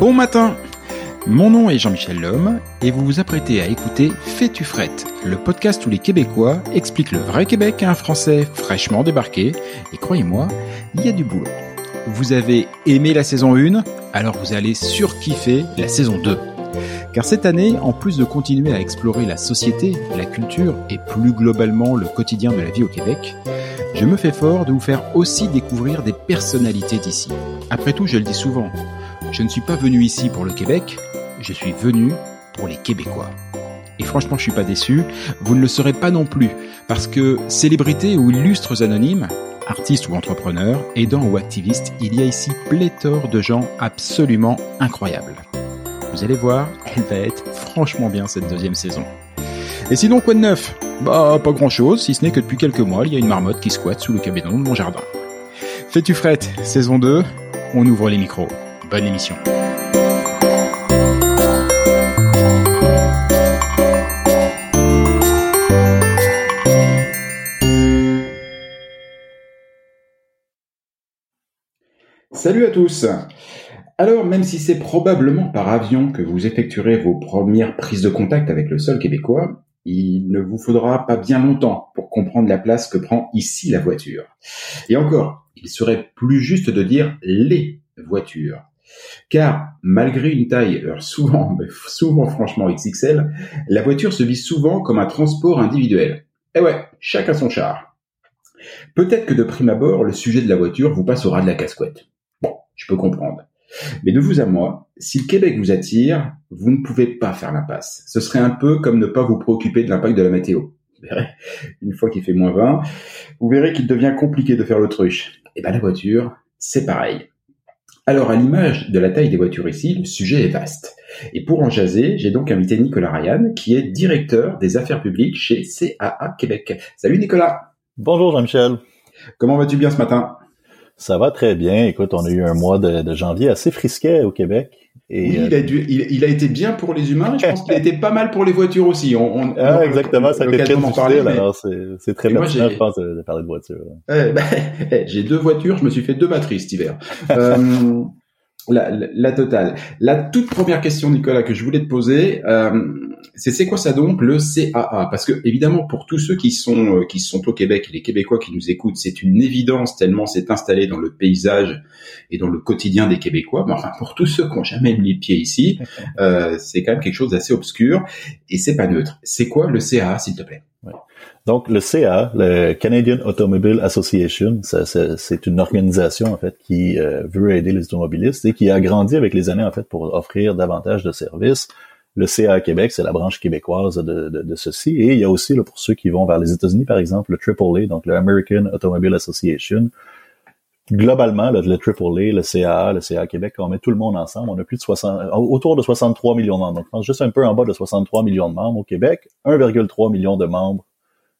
Bon matin Mon nom est Jean-Michel Lhomme et vous vous apprêtez à écouter Fais-tu frette, le podcast où les Québécois expliquent le vrai Québec à un Français fraîchement débarqué. Et croyez-moi, il y a du boulot. Vous avez aimé la saison 1, alors vous allez surkiffer la saison 2. Car cette année, en plus de continuer à explorer la société, la culture et plus globalement le quotidien de la vie au Québec, je me fais fort de vous faire aussi découvrir des personnalités d'ici. Après tout, je le dis souvent, je ne suis pas venu ici pour le Québec, je suis venu pour les Québécois. Et franchement, je suis pas déçu, vous ne le serez pas non plus, parce que célébrités ou illustres anonymes, artistes ou entrepreneurs, aidants ou activistes, il y a ici pléthore de gens absolument incroyables. Vous allez voir, elle va être franchement bien cette deuxième saison. Et sinon, quoi de neuf? Bah, pas grand chose, si ce n'est que depuis quelques mois, il y a une marmotte qui squatte sous le cabinet de mon jardin. Fais-tu frette, saison 2, on ouvre les micros. Bonne émission. Salut à tous Alors, même si c'est probablement par avion que vous effectuerez vos premières prises de contact avec le sol québécois, il ne vous faudra pas bien longtemps pour comprendre la place que prend ici la voiture. Et encore, il serait plus juste de dire les voitures. Car malgré une taille euh, souvent, mais souvent franchement XXL, la voiture se vit souvent comme un transport individuel. Et ouais, chacun son char. Peut-être que de prime abord, le sujet de la voiture vous passe au ras de la casquette. Bon, je peux comprendre. Mais de vous à moi, si le Québec vous attire, vous ne pouvez pas faire l'impasse. Ce serait un peu comme ne pas vous préoccuper de l'impact de la météo. Vous verrez, une fois qu'il fait moins 20, vous verrez qu'il devient compliqué de faire l'autruche. Et ben la voiture, c'est pareil. Alors, à l'image de la taille des voitures ici, le sujet est vaste. Et pour en jaser, j'ai donc invité Nicolas Ryan, qui est directeur des affaires publiques chez CAA Québec. Salut Nicolas Bonjour Jean-Michel. Comment vas-tu bien ce matin? Ça va très bien. Écoute, on a eu un mois de, de janvier assez frisquet au Québec. Et, oui, il a, dû, il, il a été bien pour les humains. et Je pense qu'il a été pas mal pour les voitures aussi. On, on, ah, on- exactement, ça a été très difficile. parler, mais- Alors, c'est très moi, pertinent, j'ai- je pense, de, parler de voiture. Eh ben, j'ai deux voitures, je me suis fait deux batteries cet hiver. Euh, la, la, la totale. La toute première question, Nicolas, que je voulais te poser, euh, c'est c'est quoi ça donc le CAA Parce que évidemment, pour tous ceux qui sont euh, qui sont au Québec et les Québécois qui nous écoutent, c'est une évidence tellement c'est installé dans le paysage et dans le quotidien des Québécois. Mais enfin, pour tous ceux qui ont jamais mis les pieds ici, euh, c'est quand même quelque chose d'assez obscur et c'est pas neutre. C'est quoi le CAA, s'il te plaît? Donc, le CA, le Canadian Automobile Association, c'est une organisation, en fait, qui euh, veut aider les automobilistes et qui a grandi avec les années, en fait, pour offrir davantage de services. Le CA Québec, c'est la branche québécoise de, de, de ceci. Et il y a aussi, là, pour ceux qui vont vers les États-Unis, par exemple, le AAA, donc le American Automobile Association, globalement, le, le AAA, le CAA, le CA Québec, on met tout le monde ensemble, on a plus de 60, autour de 63 millions de membres. Juste un peu en bas de 63 millions de membres au Québec, 1,3 million de membres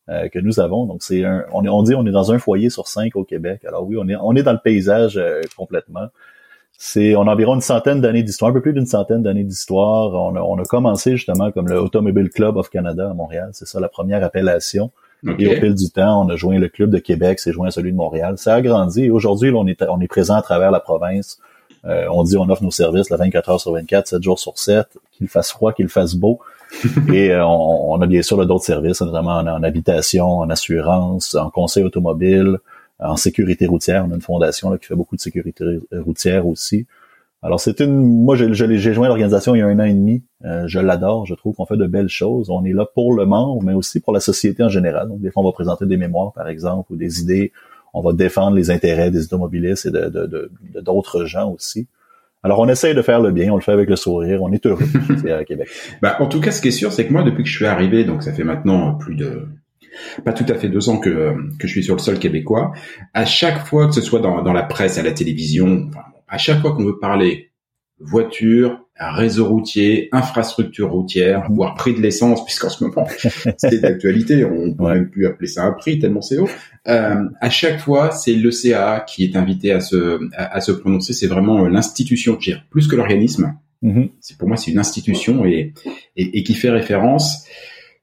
euh, que nous avons. Donc, c'est un, on, on dit on est dans un foyer sur cinq au Québec. Alors oui, on est, on est dans le paysage euh, complètement. C'est, on a environ une centaine d'années d'histoire, un peu plus d'une centaine d'années d'histoire. On a, on a commencé justement comme le Automobile Club of Canada à Montréal. C'est ça la première appellation. Et au fil du temps, on a joint le club de Québec, c'est joint à celui de Montréal. Ça a grandi et aujourd'hui, on est, on est présent à travers la province. Euh, on dit on offre nos services la 24 heures sur 24, 7 jours sur 7, qu'il fasse froid, qu'il fasse beau. et euh, on, on, a bien sûr d'autres services, notamment en, en, habitation, en assurance, en conseil automobile, en sécurité routière. On a une fondation là, qui fait beaucoup de sécurité routière aussi. Alors c'est une, moi j'ai joint l'organisation il y a un an et demi. Euh, je l'adore, je trouve qu'on fait de belles choses. On est là pour le membre, mais aussi pour la société en général. Donc des fois on va présenter des mémoires par exemple ou des idées. On va défendre les intérêts des automobilistes et de d'autres de, de, gens aussi. Alors on essaye de faire le bien, on le fait avec le sourire, on est heureux à Québec. Bah, en tout cas, ce qui est sûr, c'est que moi depuis que je suis arrivé, donc ça fait maintenant plus de pas tout à fait deux ans que, que je suis sur le sol québécois, à chaque fois que ce soit dans, dans la presse, à la télévision, enfin, à chaque fois qu'on veut parler voiture, réseau routier, infrastructure routière, mhm. voire prix de l'essence, puisqu'en ce moment c'est d'actualité, on peut même plus appeler ça un prix tellement c'est haut. Euh, à chaque fois, c'est le CA qui est invité à se à, se prononcer. C'est vraiment euh, l'institution qui plus que l'organisme. Mhm. C'est pour moi c'est une institution et, et, et qui fait référence.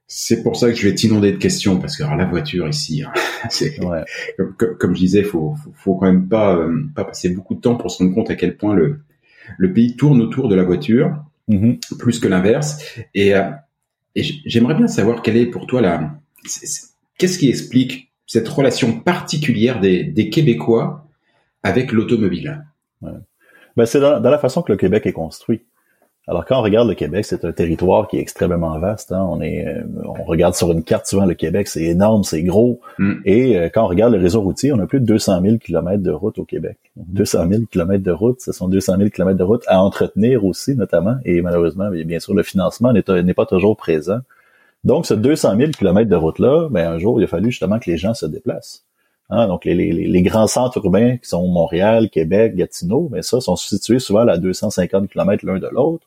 C'est pour ça que je vais t'inonder de questions parce que alors, la voiture ici, hein, c'est comme, comme, je disais, faut, faut, faut quand même pas euh, pas passer beaucoup de temps pour se rendre compte à quel point le le pays tourne autour de la voiture mm-hmm. plus que l'inverse. Et, euh, et j'aimerais bien savoir quelle est pour toi la qu'est-ce qui explique cette relation particulière des, des Québécois avec l'automobile? Ouais. Ben, c'est dans, dans, la façon que le Québec est construit. Alors quand on regarde le Québec, c'est un territoire qui est extrêmement vaste. Hein. On est, euh, on regarde sur une carte souvent le Québec, c'est énorme, c'est gros. Mm. Et euh, quand on regarde le réseau routier, on a plus de 200 000 kilomètres de route au Québec. 200 000 kilomètres de route, ce sont 200 000 kilomètres de route à entretenir aussi, notamment. Et malheureusement, bien sûr, le financement n'est pas toujours présent. Donc, ce 200 000 kilomètres de route-là, ben, un jour, il a fallu justement que les gens se déplacent. Hein, donc, les, les, les, grands centres urbains qui sont Montréal, Québec, Gatineau, mais ben, ça, sont situés souvent à 250 kilomètres l'un de l'autre.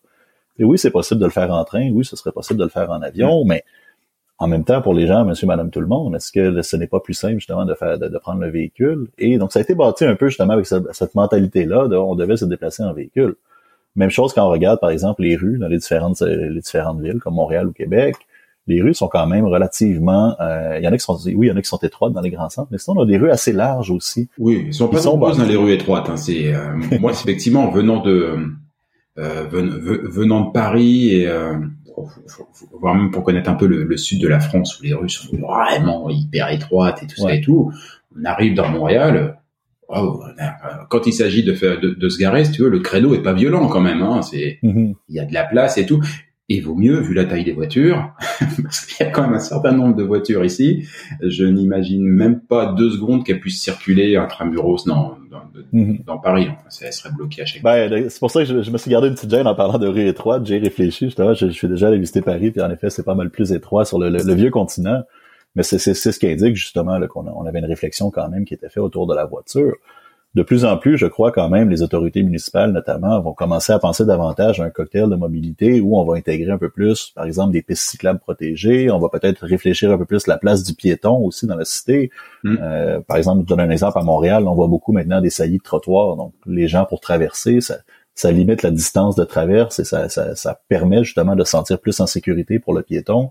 Et oui, c'est possible de le faire en train, oui, ce serait possible de le faire en avion, mm. mais en même temps, pour les gens, monsieur, madame, tout le monde, est-ce que ce n'est pas plus simple justement de faire de, prendre le véhicule? Et donc, ça a été bâti un peu justement avec cette, mentalité-là, de on devait se déplacer en véhicule. Même chose quand on regarde, par exemple, les rues dans les différentes, les différentes villes, comme Montréal ou Québec. Les rues sont quand même relativement, euh, il y en a qui sont, oui, il y en a qui sont étroites dans les grands centres, mais sinon on a des rues assez larges aussi. Oui, ils sont pas nombreuses dans les rues étroites. Hein. C'est euh, moi, effectivement, venant de euh, venant de Paris et euh, voire même pour connaître un peu le, sud de la France où les rues sont vraiment hyper étroites et tout ça et tout, on arrive dans Montréal. quand il s'agit de faire de, se garer, si tu veux, le créneau est pas violent quand même. Hein, c'est mm-hmm. il y a de la place et tout. Et vaut mieux, vu la taille des voitures, parce qu'il y a quand même un certain nombre de voitures ici, je n'imagine même pas deux secondes qu'elles puissent circuler intramuros dans, dans, mhm. dans Paris. Enfin, ça serait bloqué à chaque fois. Ben, c'est pour ça que je, me suis gardé une petite gêne en parlant de rue étroite. J'ai réfléchi, justement, je, je, suis déjà allé visiter Paris, puis en effet, c'est pas mal plus étroit sur le, le, vieux continent. Mais c'est ce qui indique justement qu'on on avait une réflexion quand même qui était faite autour de la voiture de plus en plus, je crois quand même, les autorités municipales notamment vont commencer à penser davantage à un cocktail de mobilité où on va intégrer un peu plus, par exemple, des pistes cyclables protégées. On va peut-être réfléchir un peu plus la place du piéton aussi dans la cité. Mm. Euh, par exemple, je donne un exemple à Montréal, on voit beaucoup maintenant des saillies de trottoirs. Donc, les gens pour traverser, ça, ça limite la distance de traverse et ça, ça, ça permet justement de se sentir plus en sécurité pour le piéton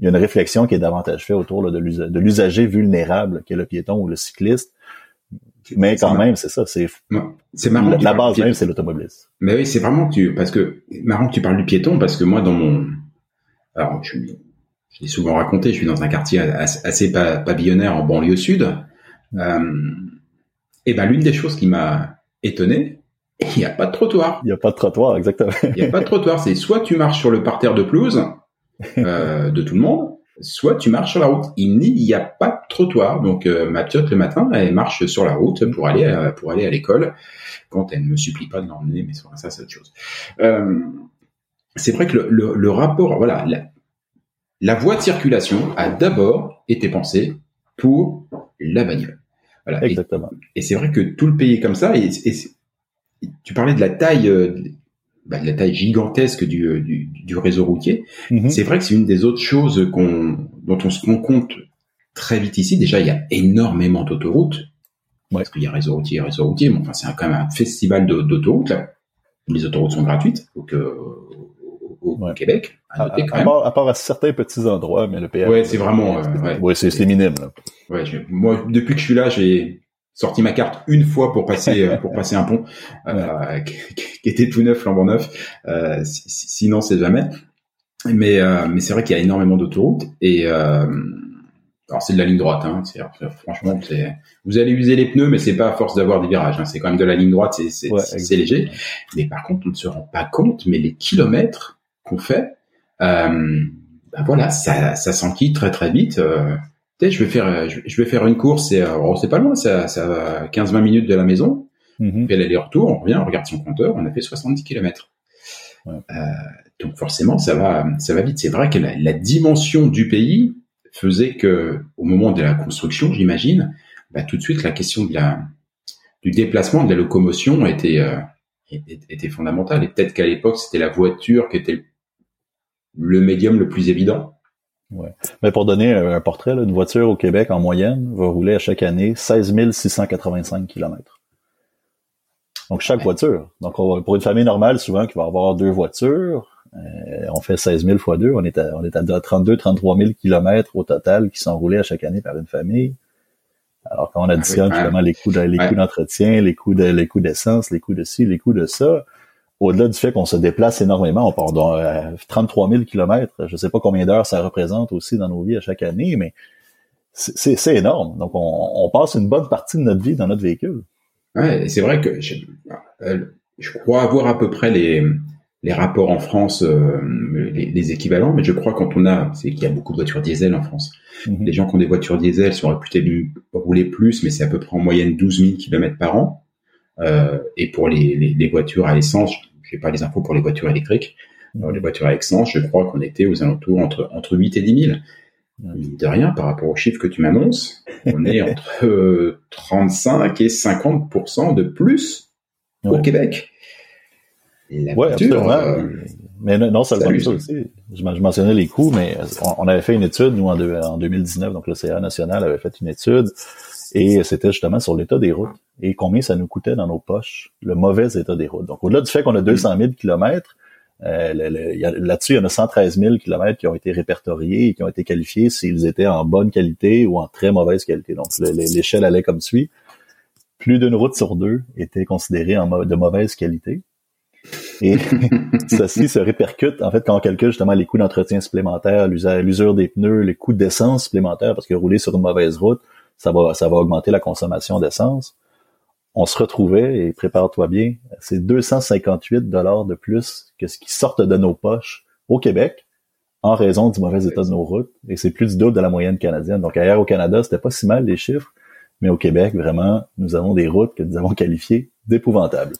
il y a une réflexion qui est davantage faite autour de l'usager vulnérable, qui est le piéton ou le cycliste, mais quand même, c'est ça, c'est c'est marrant. La, base même, c'est l'automobiliste. Mais oui, c'est vraiment que tu parce que marrant que tu parles du piéton parce que moi dans mon alors je je l'ai souvent raconté, je suis dans un quartier assez pavillonnaire en banlieue sud. Euh, et ben l'une des choses qui m'a étonné, il n'y a pas de trottoir. Il n'y a pas de trottoir, exactement. Il n'y a pas de trottoir. C'est soit tu marches sur le parterre de pelouse euh, de tout le monde, soit tu marches sur la route. Il n'y a pas de trottoir, donc euh, ma piote le matin, elle marche sur la route pour aller à, pour aller à l'école quand elle ne me supplie pas de l'emmener, mais ça c'est autre chose. Euh, c'est vrai que le, le, rapport, voilà, la, la voie de circulation a d'abord été pensée pour la bagnole. Voilà. Exactement. Et, c'est vrai que tout le pays est comme ça. Et, tu parlais de la taille, euh, bah, de la taille gigantesque du, du, du réseau routier. Mhm. C'est vrai que c'est une des autres choses qu'on, dont on se rend compte très vite ici. Déjà, il y a énormément d'autoroutes. Ouais. Parce qu'il y a réseau routier, réseau routier. Mais enfin, c'est quand même un festival d'autoroutes. là. Les autoroutes sont gratuites donc, euh, au, Ouais. Québec. À À, noter quand à même. part, à part à certains petits endroits, mais le péage. Ouais, c'est vraiment, euh, ouais. C'est c'est minime. Là. Ouais, je- moi, depuis que je suis là, j'ai sorti ma carte une fois pour passer euh, pour passer un pont euh, qui, qui était tout neuf, flambant neuf. Euh, si- si- sinon, c'est jamais. Mais euh, mais c'est vrai qu'il y a énormément d'autoroutes et euh, alors c'est de la ligne droite. Hein, franchement, c'est vous allez user les pneus, mais c'est pas à force d'avoir des virages. Hein, c'est quand même de la ligne droite, c'est c'est Ouais, léger. Mais par contre, on ne se rend pas compte, mais les kilomètres qu'on fait, euh, ben voilà, ça ça s'enquille très très vite. Euh, je vais faire euh, je vais- faire une course et euh, oh, c'est pas loin, ça ça 15-20 minutes de la maison. On fait l'aller-retour, on revient, on regarde son compteur, on a fait 70 km. Ouais. donc forcément, ça va, ça va vite. C'est vrai que la, la dimension du pays faisait que, au moment de la construction, j'imagine, bah, tout de suite la question de la, du déplacement, de la locomotion était, euh, était, était fondamentale. Et peut-être qu'à l'époque, c'était la voiture qui était le médium le plus évident. Mais pour donner un portrait, là, une voiture au Québec, en moyenne, va rouler à chaque année 16 685 km. Donc, chaque Ouais. voiture. Donc, on va- pour une famille normale, souvent, qui va avoir deux voitures, euh, on fait 16 000 fois deux, on est à, on est à 32 33 000 km au total qui sont roulés à chaque année par une famille. Alors, quand on additionne Ah oui, ouais. finalement les coûts de- les Ouais. coûts d'entretien, les coûts de, les coûts d'essence, les coûts de ci, les coûts de ça, au-delà du fait qu'on se déplace énormément, on part dans euh, 33 000 kilomètres. Je sais pas combien d'heures ça représente aussi dans nos vies à chaque année, mais c'est- énorme. Donc, on, on passe une bonne partie de notre vie dans notre véhicule. Ouais, c'est vrai que je, euh, je crois avoir à peu près les, les rapports en France, euh, les, les équivalents, mais je crois quand on a, c'est qu'il y a beaucoup de voitures diesel en France. Mhm. Les gens qui ont des voitures diesel sont réputés de rouler plus, mais c'est à peu près en moyenne 12 000 km par an. Euh, et pour les, les, les voitures à essence, je n'ai pas les infos pour les voitures électriques. Alors, les voitures à essence, je crois qu'on était aux alentours entre, entre 8 et 10 000. Mine de rien, par rapport aux chiffres que tu m'annonces, on est entre euh, 35 et 50 de plus au. Québec. La Ouais, voiture, absolument. euh, mais non, ça ça. aussi. Je, men- je mentionnais les coûts, mais on, on avait fait une étude, nous, en, deux- en 2019, donc le CA national avait fait une étude, et c'était justement sur l'état des routes et combien ça nous coûtait dans nos poches, le mauvais état des routes. Donc, au-delà du fait qu'on a 200 000 kilomètres, euh, là-dessus, il y en a 113 000 kilomètres qui ont été répertoriés et qui ont été qualifiés s'ils étaient en bonne qualité ou en très mauvaise qualité. Donc, le- le- l'échelle allait comme suit. Plus d'une route sur deux était considérée en de mauvaise qualité. Et ceci se répercute, en fait, quand on calcule justement les coûts d'entretien supplémentaires, l'usure des pneus, les coûts d'essence supplémentaires, parce que rouler sur une mauvaise route, ça va, augmenter la consommation d'essence. On se retrouvait, et prépare-toi bien, c'est 258 dollars de plus que ce qui sortent de nos poches au Québec en raison du mauvais état de nos routes. Et c'est plus du double de la moyenne canadienne. Donc ailleurs au Canada, c'était pas si mal les chiffres, mais au Québec, vraiment, nous avons des routes que nous avons qualifiées d'épouvantables.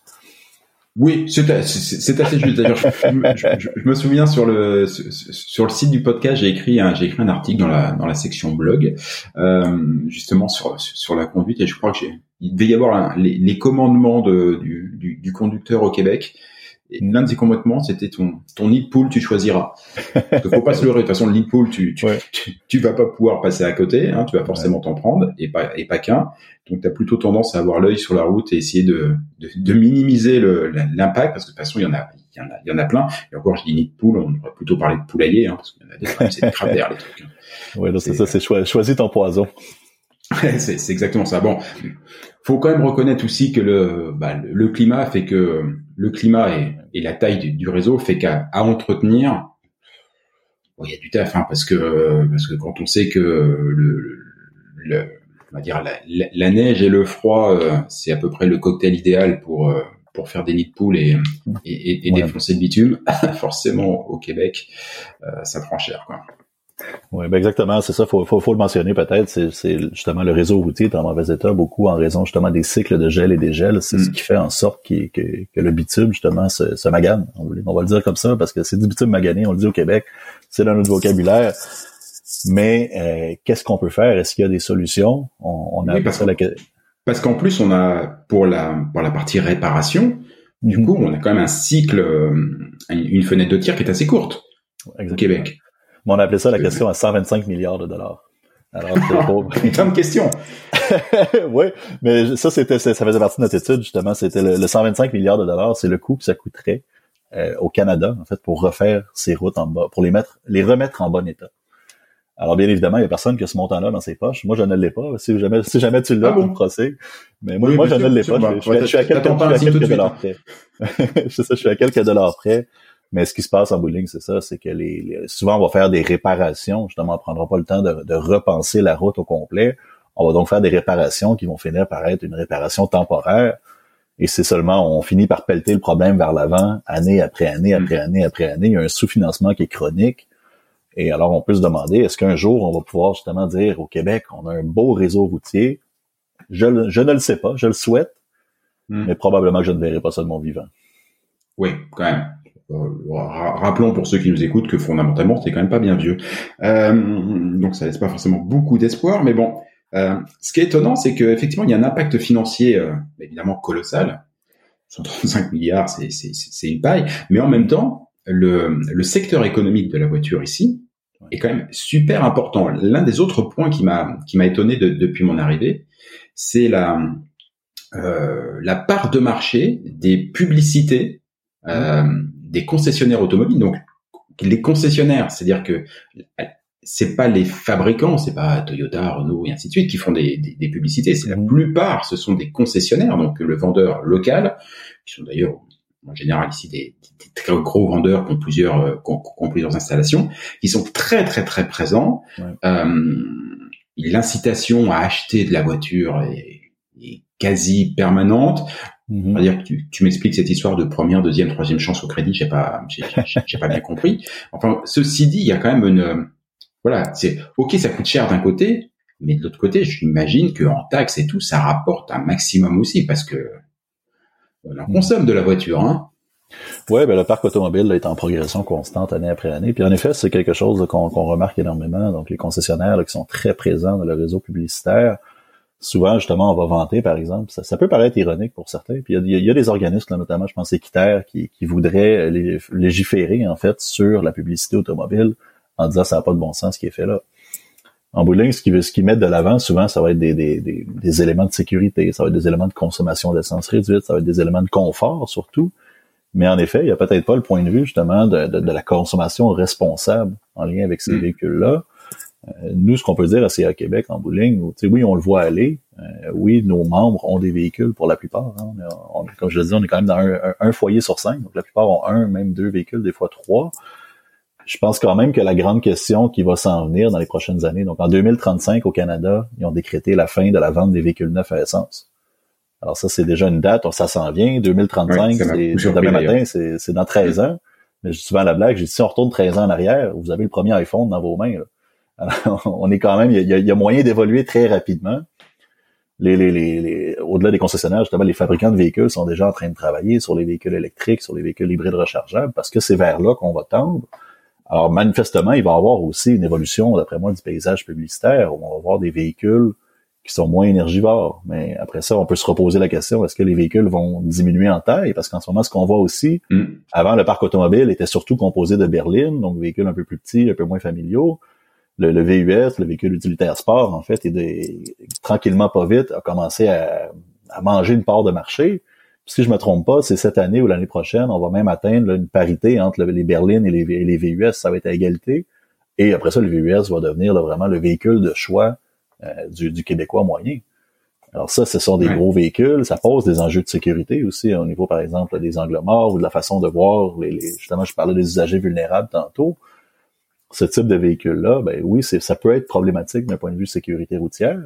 Oui, c'est assez juste. D'ailleurs, je, me souviens sur le sur le site du podcast, j'ai écrit un j'ai écrit un article dans la dans la section blog euh, justement sur sur la conduite et je crois que j'ai il devait y avoir les, commandements de, du, du, du conducteur au Québec. Et l'un de ces commandements, c'était ton ton nid de poule, tu choisiras. Parce qu'il faut pas se leurrer. De toute façon, le nid de poule, tu tu, Ouais. tu tu vas pas pouvoir passer à côté. Hein, tu vas forcément t'en prendre et pas et pas qu'un. Donc, tu as plutôt tendance à avoir l'œil sur la route et essayer de, de, de minimiser l'impact, parce que de toute façon, il y en a, il y en a, il y en a plein. Et encore, je dis nid de poule, on devrait plutôt parler de poulailler, hein, parce qu'il y en a des c'est des cratères, les trucs. hein. Ouais, là, c'est ça, c'est choi- choisis ton poison. Ouais, c'est c'est exactement ça. Bon, faut quand même reconnaître aussi que le, bah, le, climat fait que le climat et, et la taille du, du réseau fait qu'à à entretenir, bon, il y a du taf, hein, parce que parce que quand on sait que le, le on va dire la, la, la neige et le froid, euh, c'est à peu près le cocktail idéal pour euh, pour faire des nids de poules et et, et, et Ouais. défoncer le bitume. Forcément, au Québec, euh, ça prend cher, quoi. Oui, ben exactement, c'est ça, faut, faut, faut le mentionner peut-être, c'est, c'est justement le réseau routier est en mauvais état, beaucoup en raison justement des cycles de gel et dégel, c'est Mm. ce qui fait en sorte que, que le bitume justement se, se magane. On, va- on va le dire comme ça parce que c'est du bitume magané, on le dit au Québec, c'est dans notre vocabulaire. Mais euh, qu'est-ce qu'on peut faire? Est-ce qu'il y a des solutions? On, on a Oui, parce la... qu'en plus, on a pour la pour la partie réparation, du Mhm. coup, on a quand même un cycle, euh, une fenêtre de tir qui est assez courte au. Québec. Mais on a appelé ça la question à 125 milliards de dollars. Alors, c'est de question. oui, mais ça, c'était, ça faisait partie de notre étude, justement. C'était le, le 125 milliards de dollars, c'est le coût que ça coûterait euh, au Canada, en fait, pour refaire ces routes en bas, pour les mettre, les remettre en bon état. Alors, bien évidemment, il y a personne qui a ce montant-là dans ses poches. Moi, je ne l'ai pas. Si jamais, si jamais tu l'as, Ah bon? on le procès. Mais moi, Oui, moi bien je ne l'ai pas. Je, je- je suis à quelques, je suis à quelques dollars près. je suis à quelques dollars près. Mais ce qui se passe en bout de ligne, c'est ça, c'est que les, les- souvent on va faire des réparations. Justement, on prendra pas le temps de, de repenser la route au complet. On va donc faire des réparations qui vont finir par être une réparation temporaire. Et c'est seulement, on finit par pelleter le problème vers l'avant, année après année, après année, après année. Il y a un sous-financement qui est chronique. Et alors, on peut se demander, est-ce qu'un jour, on va pouvoir justement dire au Québec, on a un beau réseau routier? Je, ne le sais pas, je le souhaite, Hmm. mais probablement que je ne verrai pas ça de mon vivant. Oui, quand même. Euh, ra- rappelons pour ceux qui nous écoutent que fondamentalement, c'est quand même pas bien vieux. Euh, donc ça laisse pas forcément beaucoup d'espoir, mais bon. Euh, ce qui est étonnant, c'est qu'effectivement, il y a un impact financier euh, évidemment colossal. 135 milliards, c'est une paille. Mais en même temps, le, le secteur économique de la voiture ici est quand même super important. L'un des autres points qui m'a qui m'a étonné de- depuis mon arrivée, c'est la euh, la part de marché des publicités euh, des concessionnaires automobiles. Donc les concessionnaires, c'est-à-dire que c'est pas les fabricants, c'est pas Toyota, Renault et ainsi de suite qui font des, des, des publicités. C'est la Mhm. plupart, ce sont des concessionnaires, donc le vendeur local, qui sont d'ailleurs en général ici des, des très gros vendeurs qui ont plusieurs euh, qui ont, qui ont plusieurs installations, qui sont très très très présents. Ouais. Euh, L'incitation à acheter de la voiture est, est quasi permanente. Mhm. Dire que tu, tu m'expliques cette histoire de première, deuxième, troisième chance au crédit, j'ai pas, j'ai, pas bien compris. Enfin, ceci dit, il y a quand même une, voilà, c'est ok, ça coûte cher d'un côté, mais de l'autre côté, j'imagine que en taxes et tout, ça rapporte un maximum aussi parce que on en consomme de la voiture, hein. Ouais, ben le parc automobile là, est en progression constante année après année. Puis en effet, c'est quelque chose qu'on qu'on remarque énormément. Donc les concessionnaires là, qui sont très présents dans le réseau publicitaire, souvent justement on va vanter par exemple. Ça, ça peut paraître ironique pour certains. Puis il y a, il y a des organismes, là, notamment je pense Équiterre, qui, qui voudraient lé- légiférer en fait sur la publicité automobile en disant ça n'a pas de bon sens ce qui est fait là. En bout de ligne, ce qu'ils ce mettent de l'avant, souvent, ça va être des, des, des, des éléments de sécurité, ça va être des éléments de consommation d'essence réduite, ça va être des éléments de confort surtout. Mais en effet, il n'y a peut-être pas le point de vue justement de, de, de la consommation responsable en lien avec ces Mm. véhicules-là. Euh, nous, ce qu'on peut dire à CA Québec en sais, oui, on le voit aller. Euh, oui, nos membres ont des véhicules pour la plupart. hein. On on- comme je le dis, on est quand même dans un, un- un foyer sur cinq. Donc la plupart ont un, même deux véhicules, des fois trois. Je pense quand même que la grande question qui va s'en venir dans les prochaines années, donc en 2035 au Canada, ils ont décrété la fin de la vente des véhicules neufs à essence. Alors ça, c'est déjà une date, ça s'en vient. 2035, Ouais, ça m'a c'est demain matin, c'est dans 13 ans. Mais je dis souvent la blague, j'ai dit, si on retourne 13 ans en arrière, vous avez le premier iPhone dans vos mains. là. Alors, on est quand même, il y a, il y a moyen d'évoluer très rapidement. Les, les, les, les- au-delà des concessionnaires, justement, les fabricants de véhicules sont déjà en train de travailler sur les véhicules électriques, sur les véhicules hybrides rechargeables, parce que c'est vers là qu'on va tendre. Alors, manifestement, il va y avoir aussi une évolution, d'après moi, du paysage publicitaire. où On va avoir des véhicules qui sont moins énergivores. Mais après ça, on peut se reposer la question, est-ce que les véhicules vont diminuer en taille? Parce qu'en ce moment, ce qu'on voit aussi, Mm. avant, le parc automobile était surtout composé de berlines, donc véhicules un peu plus petits, un peu moins familiaux. Le, le VUS, le véhicule utilitaire sport, en fait, est de- tranquillement pas vite, a commencé à, à manger une part de marché. Puis si je me trompe pas, c'est cette année ou l'année prochaine, on va même atteindre là, une parité entre le- les berlines et les, et les VUS, ça va être à égalité. Et après ça, le VUS va devenir là, vraiment le véhicule de choix euh, du, du Québécois moyen. Alors ça, ce sont des Ouais. gros véhicules. Ça pose des enjeux de sécurité aussi au niveau, par exemple, des angles morts ou de la façon de voir. Les, les- justement, je parlais des usagers vulnérables tantôt. Ce type de véhicule-là, ben oui, ça peut être problématique d'un point de vue sécurité routière.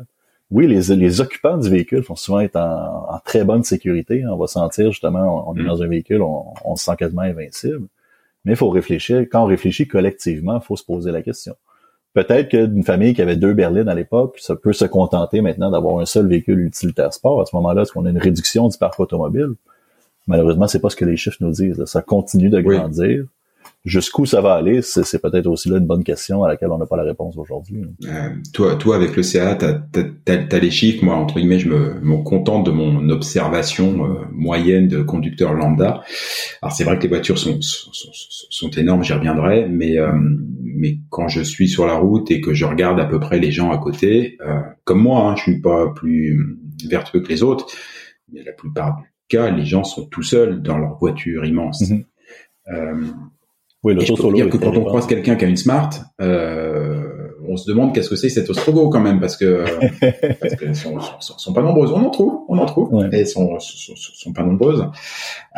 Oui, les, les occupants du véhicule vont souvent être en, en très bonne sécurité. On va sentir justement, on, on est Mm. dans un véhicule, on, on se sent quasiment invincible. Mais il faut réfléchir. Quand on réfléchit collectivement, il faut se poser la question. Peut-être que d'une famille qui avait deux berlines à l'époque, ça peut se contenter maintenant d'avoir un seul véhicule utilitaire sport. À ce moment-là, est-ce qu'on a une réduction du parc automobile? Malheureusement, c'est pas ce que les chiffres nous disent. Ça continue de Oui. Jusqu'où ça va aller, c'est peut-être aussi là une bonne question à laquelle on n'a pas la réponse aujourd'hui. Euh, toi, toi, avec le CA, t'as as, les chiffres. Moi, entre guillemets, je me, me contente de mon observation euh, moyenne de conducteur lambda. Alors, c'est vrai que les voitures sont, sont, sont énormes, j'y reviendrai, mais euh, mais quand je suis sur la route et que je regarde à peu près les gens à côté, euh, comme moi, hein, je suis pas plus vertueux que les autres, mais la plupart du cas, les gens sont tout seuls dans leur voiture immense. Mm-hmm. euh, oui, je peux dire que quand on croise quelqu'un qui a une Smart, euh, on se demande qu'est-ce que c'est cet Ostrogo quand même, parce que parce qu'elles sont, sont, pas nombreuses. On en trouve, on en trouve, et elles sont, sont, pas nombreuses.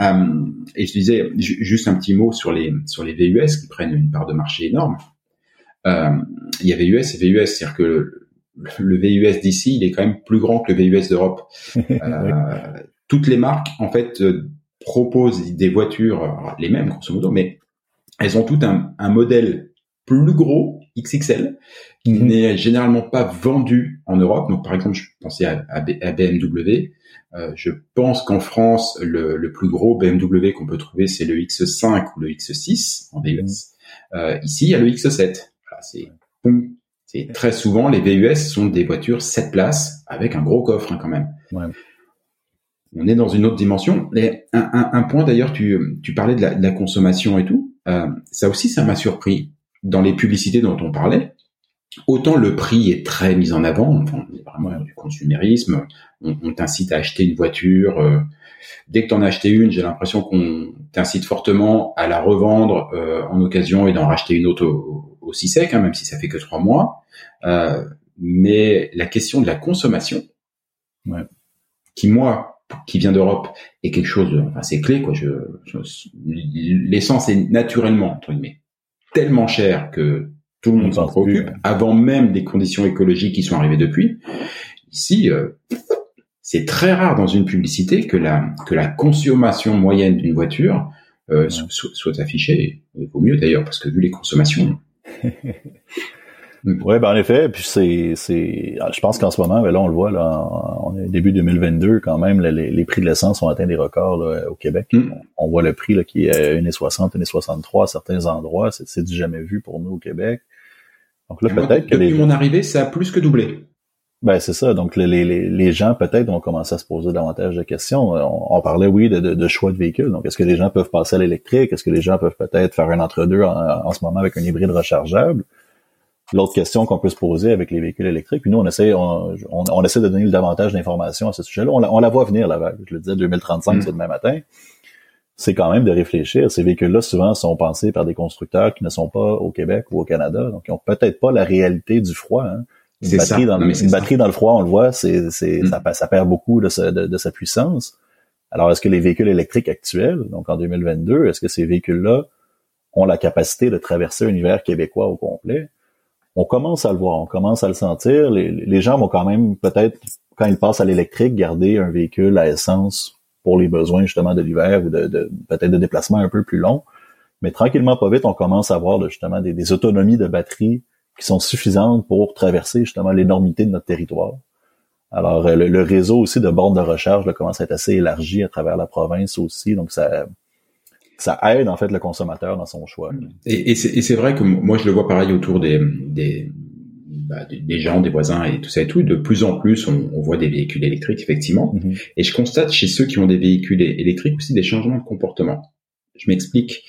Euh, et je disais juste un petit mot sur les sur les VUS qui prennent une part de marché énorme. Euh, il y a VUS et VUS, c'est-à-dire que le, VUS d'ici, il est quand même plus grand que le VUS d'Europe. Euh, toutes les marques, en fait, euh, proposent des voitures, les mêmes grosso modo, mais elles ont tout un, un modèle plus gros, XXL, qui mhm. n'est généralement pas vendu en Europe. Donc, par exemple, je pensais à, à, BMW. Euh, je pense qu'en France, le, le, plus gros BMW qu'on peut trouver, c'est le X5 ou le X6 en VUS. Mhm. Euh, ici, il y a le X7. c'est c'est très souvent les VUS sont des voitures 7 places avec un gros coffre hein, quand même. Ouais. On est dans une autre dimension. Et un, un, un point d'ailleurs, tu, tu parlais de la, de la, consommation et tout. Euh, ça aussi, ça m'a surpris dans les publicités dont on parlait. Autant le prix est très mis en avant, enfin, vraiment du consumérisme. On, on t'incite à acheter une voiture. Euh, dès que tu en as acheté une, j'ai l'impression qu'on t'incite fortement à la revendre euh, en occasion et d'en racheter une autre aussi sec, hein, même si ça fait que trois mois. Euh, mais la question de la consommation, ouais. qui moi qui vient d'Europe est quelque chose, enfin c'est clé quoi. Je, l'essence est naturellement entre guillemets tellement cher que tout le monde s'en préoccupe avant même des conditions écologiques qui sont arrivées depuis. Ici, euh, c'est très rare dans une publicité que la que la consommation moyenne d'une voiture euh, soit, soit, affichée. Il vaut mieux d'ailleurs parce que vu les consommations. Oui, ben en effet, puis c'est, c'est, je pense qu'en ce moment, ben là on le voit là, on est début 2022 quand même, les, les prix de l'essence ont atteint des records là, au Québec. Mm. On, voit le prix là, qui est 1,60, 1,63 à certains endroits, c'est, c'est du jamais vu pour nous au Québec. Donc là peut-être que depuis mon arrivée, ça a plus que doublé. Ben c'est ça. Donc les, les, les gens peut-être vont commencer à se poser davantage de questions. On, parlait oui de, de, choix de véhicules. Donc est-ce que les gens peuvent passer à l'électrique? Est-ce que les gens peuvent peut-être faire un entre-deux en, en, ce moment avec un hybride rechargeable? L'autre question qu'on peut se poser avec les véhicules électriques. Puis nous, on essaie, on, on, essaie de donner davantage d'informations à ce sujet-là. On, on, la voit venir, la vague. Je le disais, 2035, mm. c'est demain matin. C'est quand même de réfléchir. Ces véhicules-là, souvent, sont pensés par des constructeurs qui ne sont pas au Québec ou au Canada. Donc, ils n'ont peut-être pas la réalité du froid. Hein. Une, batterie, Dans, une batterie dans le froid, on le voit, c'est, c'est, mm. ça, ça, perd beaucoup de sa, de, de sa puissance. Alors, est-ce que les véhicules électriques actuels, donc en 2022, est-ce que ces véhicules-là ont la capacité de traverser un hiver québécois au complet? On commence à le voir, on commence à le sentir. Les, gens vont quand même peut-être, quand ils passent à l'électrique, garder un véhicule à essence pour les besoins justement de l'hiver ou de, peut-être de déplacements un peu plus longs. Mais tranquillement, pas vite, on commence à voir justement des, autonomies de batterie qui sont suffisantes pour traverser justement l'énormité de notre territoire. Alors, le, réseau aussi de bornes de recharge commence à être assez élargi à travers la province aussi. Donc, ça, ça aide en fait le consommateur dans son choix. Et, et c'est vrai que moi je le vois pareil autour des, des, bah, des gens, des voisins et tout ça et tout. De plus en plus, on, on voit des véhicules électriques effectivement. Mm-hmm. Et je constate chez ceux qui ont des véhicules électriques aussi des changements de comportement. Je m'explique.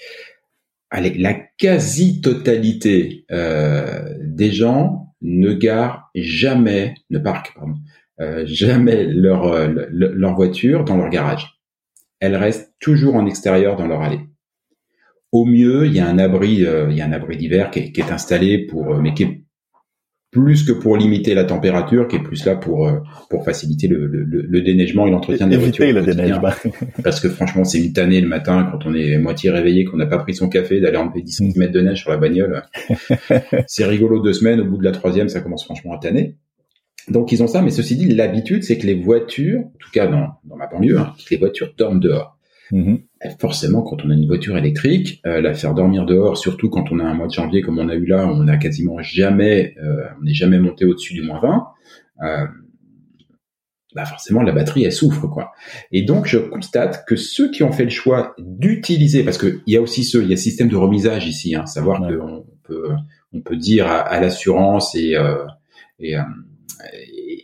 Allez, la quasi-totalité euh, des gens ne garent jamais, ne parquent pardon, euh, jamais leur, euh, leur voiture dans leur garage elles restent toujours en extérieur dans leur allée. Au mieux, il y a un abri, euh, il y a un abri d'hiver qui, est installé pour, euh, mais qui est plus que pour limiter la température, qui est plus là pour euh, pour faciliter le, le, le déneigement et l'entretien des voitures. le déneigement. Parce que franchement, c'est une tannée le matin quand on est moitié réveillé, qu'on n'a pas pris son café, d'aller enlever 10 mm. cm de neige sur la bagnole. c'est rigolo deux semaines. Au bout de la troisième, ça commence franchement à tanner. Donc ils ont ça, mais ceci dit, l'habitude, c'est que les voitures, en tout cas dans, dans ma banlieue, hein, les voitures dorment dehors. Mm-hmm. forcément, quand on a une voiture électrique, euh, la faire dormir dehors, surtout quand on a un mois de janvier comme on a eu là, on n'a quasiment jamais, euh, on n'est jamais monté au-dessus du moins 20. Euh, bah forcément la batterie elle souffre quoi. Et donc je constate que ceux qui ont fait le choix d'utiliser, parce que il y a aussi ce, il y a système de remisage ici, hein, savoir qu'on peut on peut dire à, l'assurance et euh, et, euh,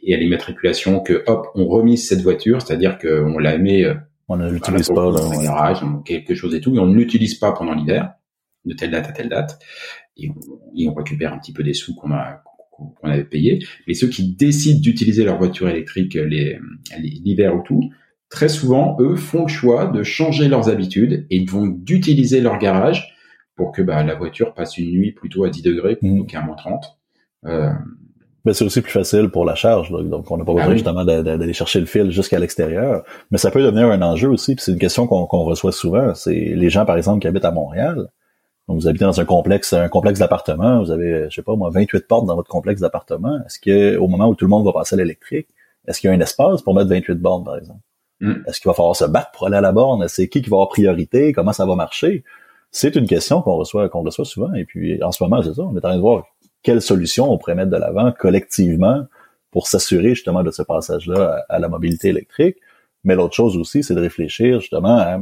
et à l'immatriculation que hop on remise cette voiture, c'est-à-dire qu'on la met euh, on ne l'utilise pas le garage, quelque chose et tout, et on ne l'utilise pas pendant l'hiver de telle date à telle date, et on, récupère un petit peu des sous qu'on a qu'on avait payé. Mais ceux qui décident d'utiliser leur voiture électrique l'hiver ou tout, très souvent, eux font le choix de changer leurs habitudes et vont d'utiliser leur garage pour que bah, la voiture passe une nuit plutôt à 10 degrés plutôt mmh. qu'à moins 30. Euh, ben, c'est aussi plus facile pour la charge, donc on n'a pas besoin ah justement d'aller chercher le fil jusqu'à l'extérieur. Mais ça peut devenir un enjeu aussi, puis c'est une question qu'on reçoit souvent. C'est les gens, par exemple, qui habitent à Montréal, donc, vous habitez dans un complexe, un complexe d'appartements, vous avez, je sais pas moi, 28 portes dans votre complexe d'appartements. Est-ce que, au moment où tout le monde va passer à l'électrique, est-ce qu'il y a un espace pour mettre 28 bornes, par exemple? Mm. Est-ce qu'il va falloir se battre pour aller à la borne? C'est qui qui va avoir priorité? Comment ça va marcher? C'est une question qu'on reçoit, qu'on reçoit souvent. Et puis, en ce moment, c'est ça. On est en train de voir quelle solution on pourrait mettre de l'avant collectivement pour s'assurer justement de ce passage-là à, à la mobilité électrique. Mais l'autre chose aussi, c'est de réfléchir justement à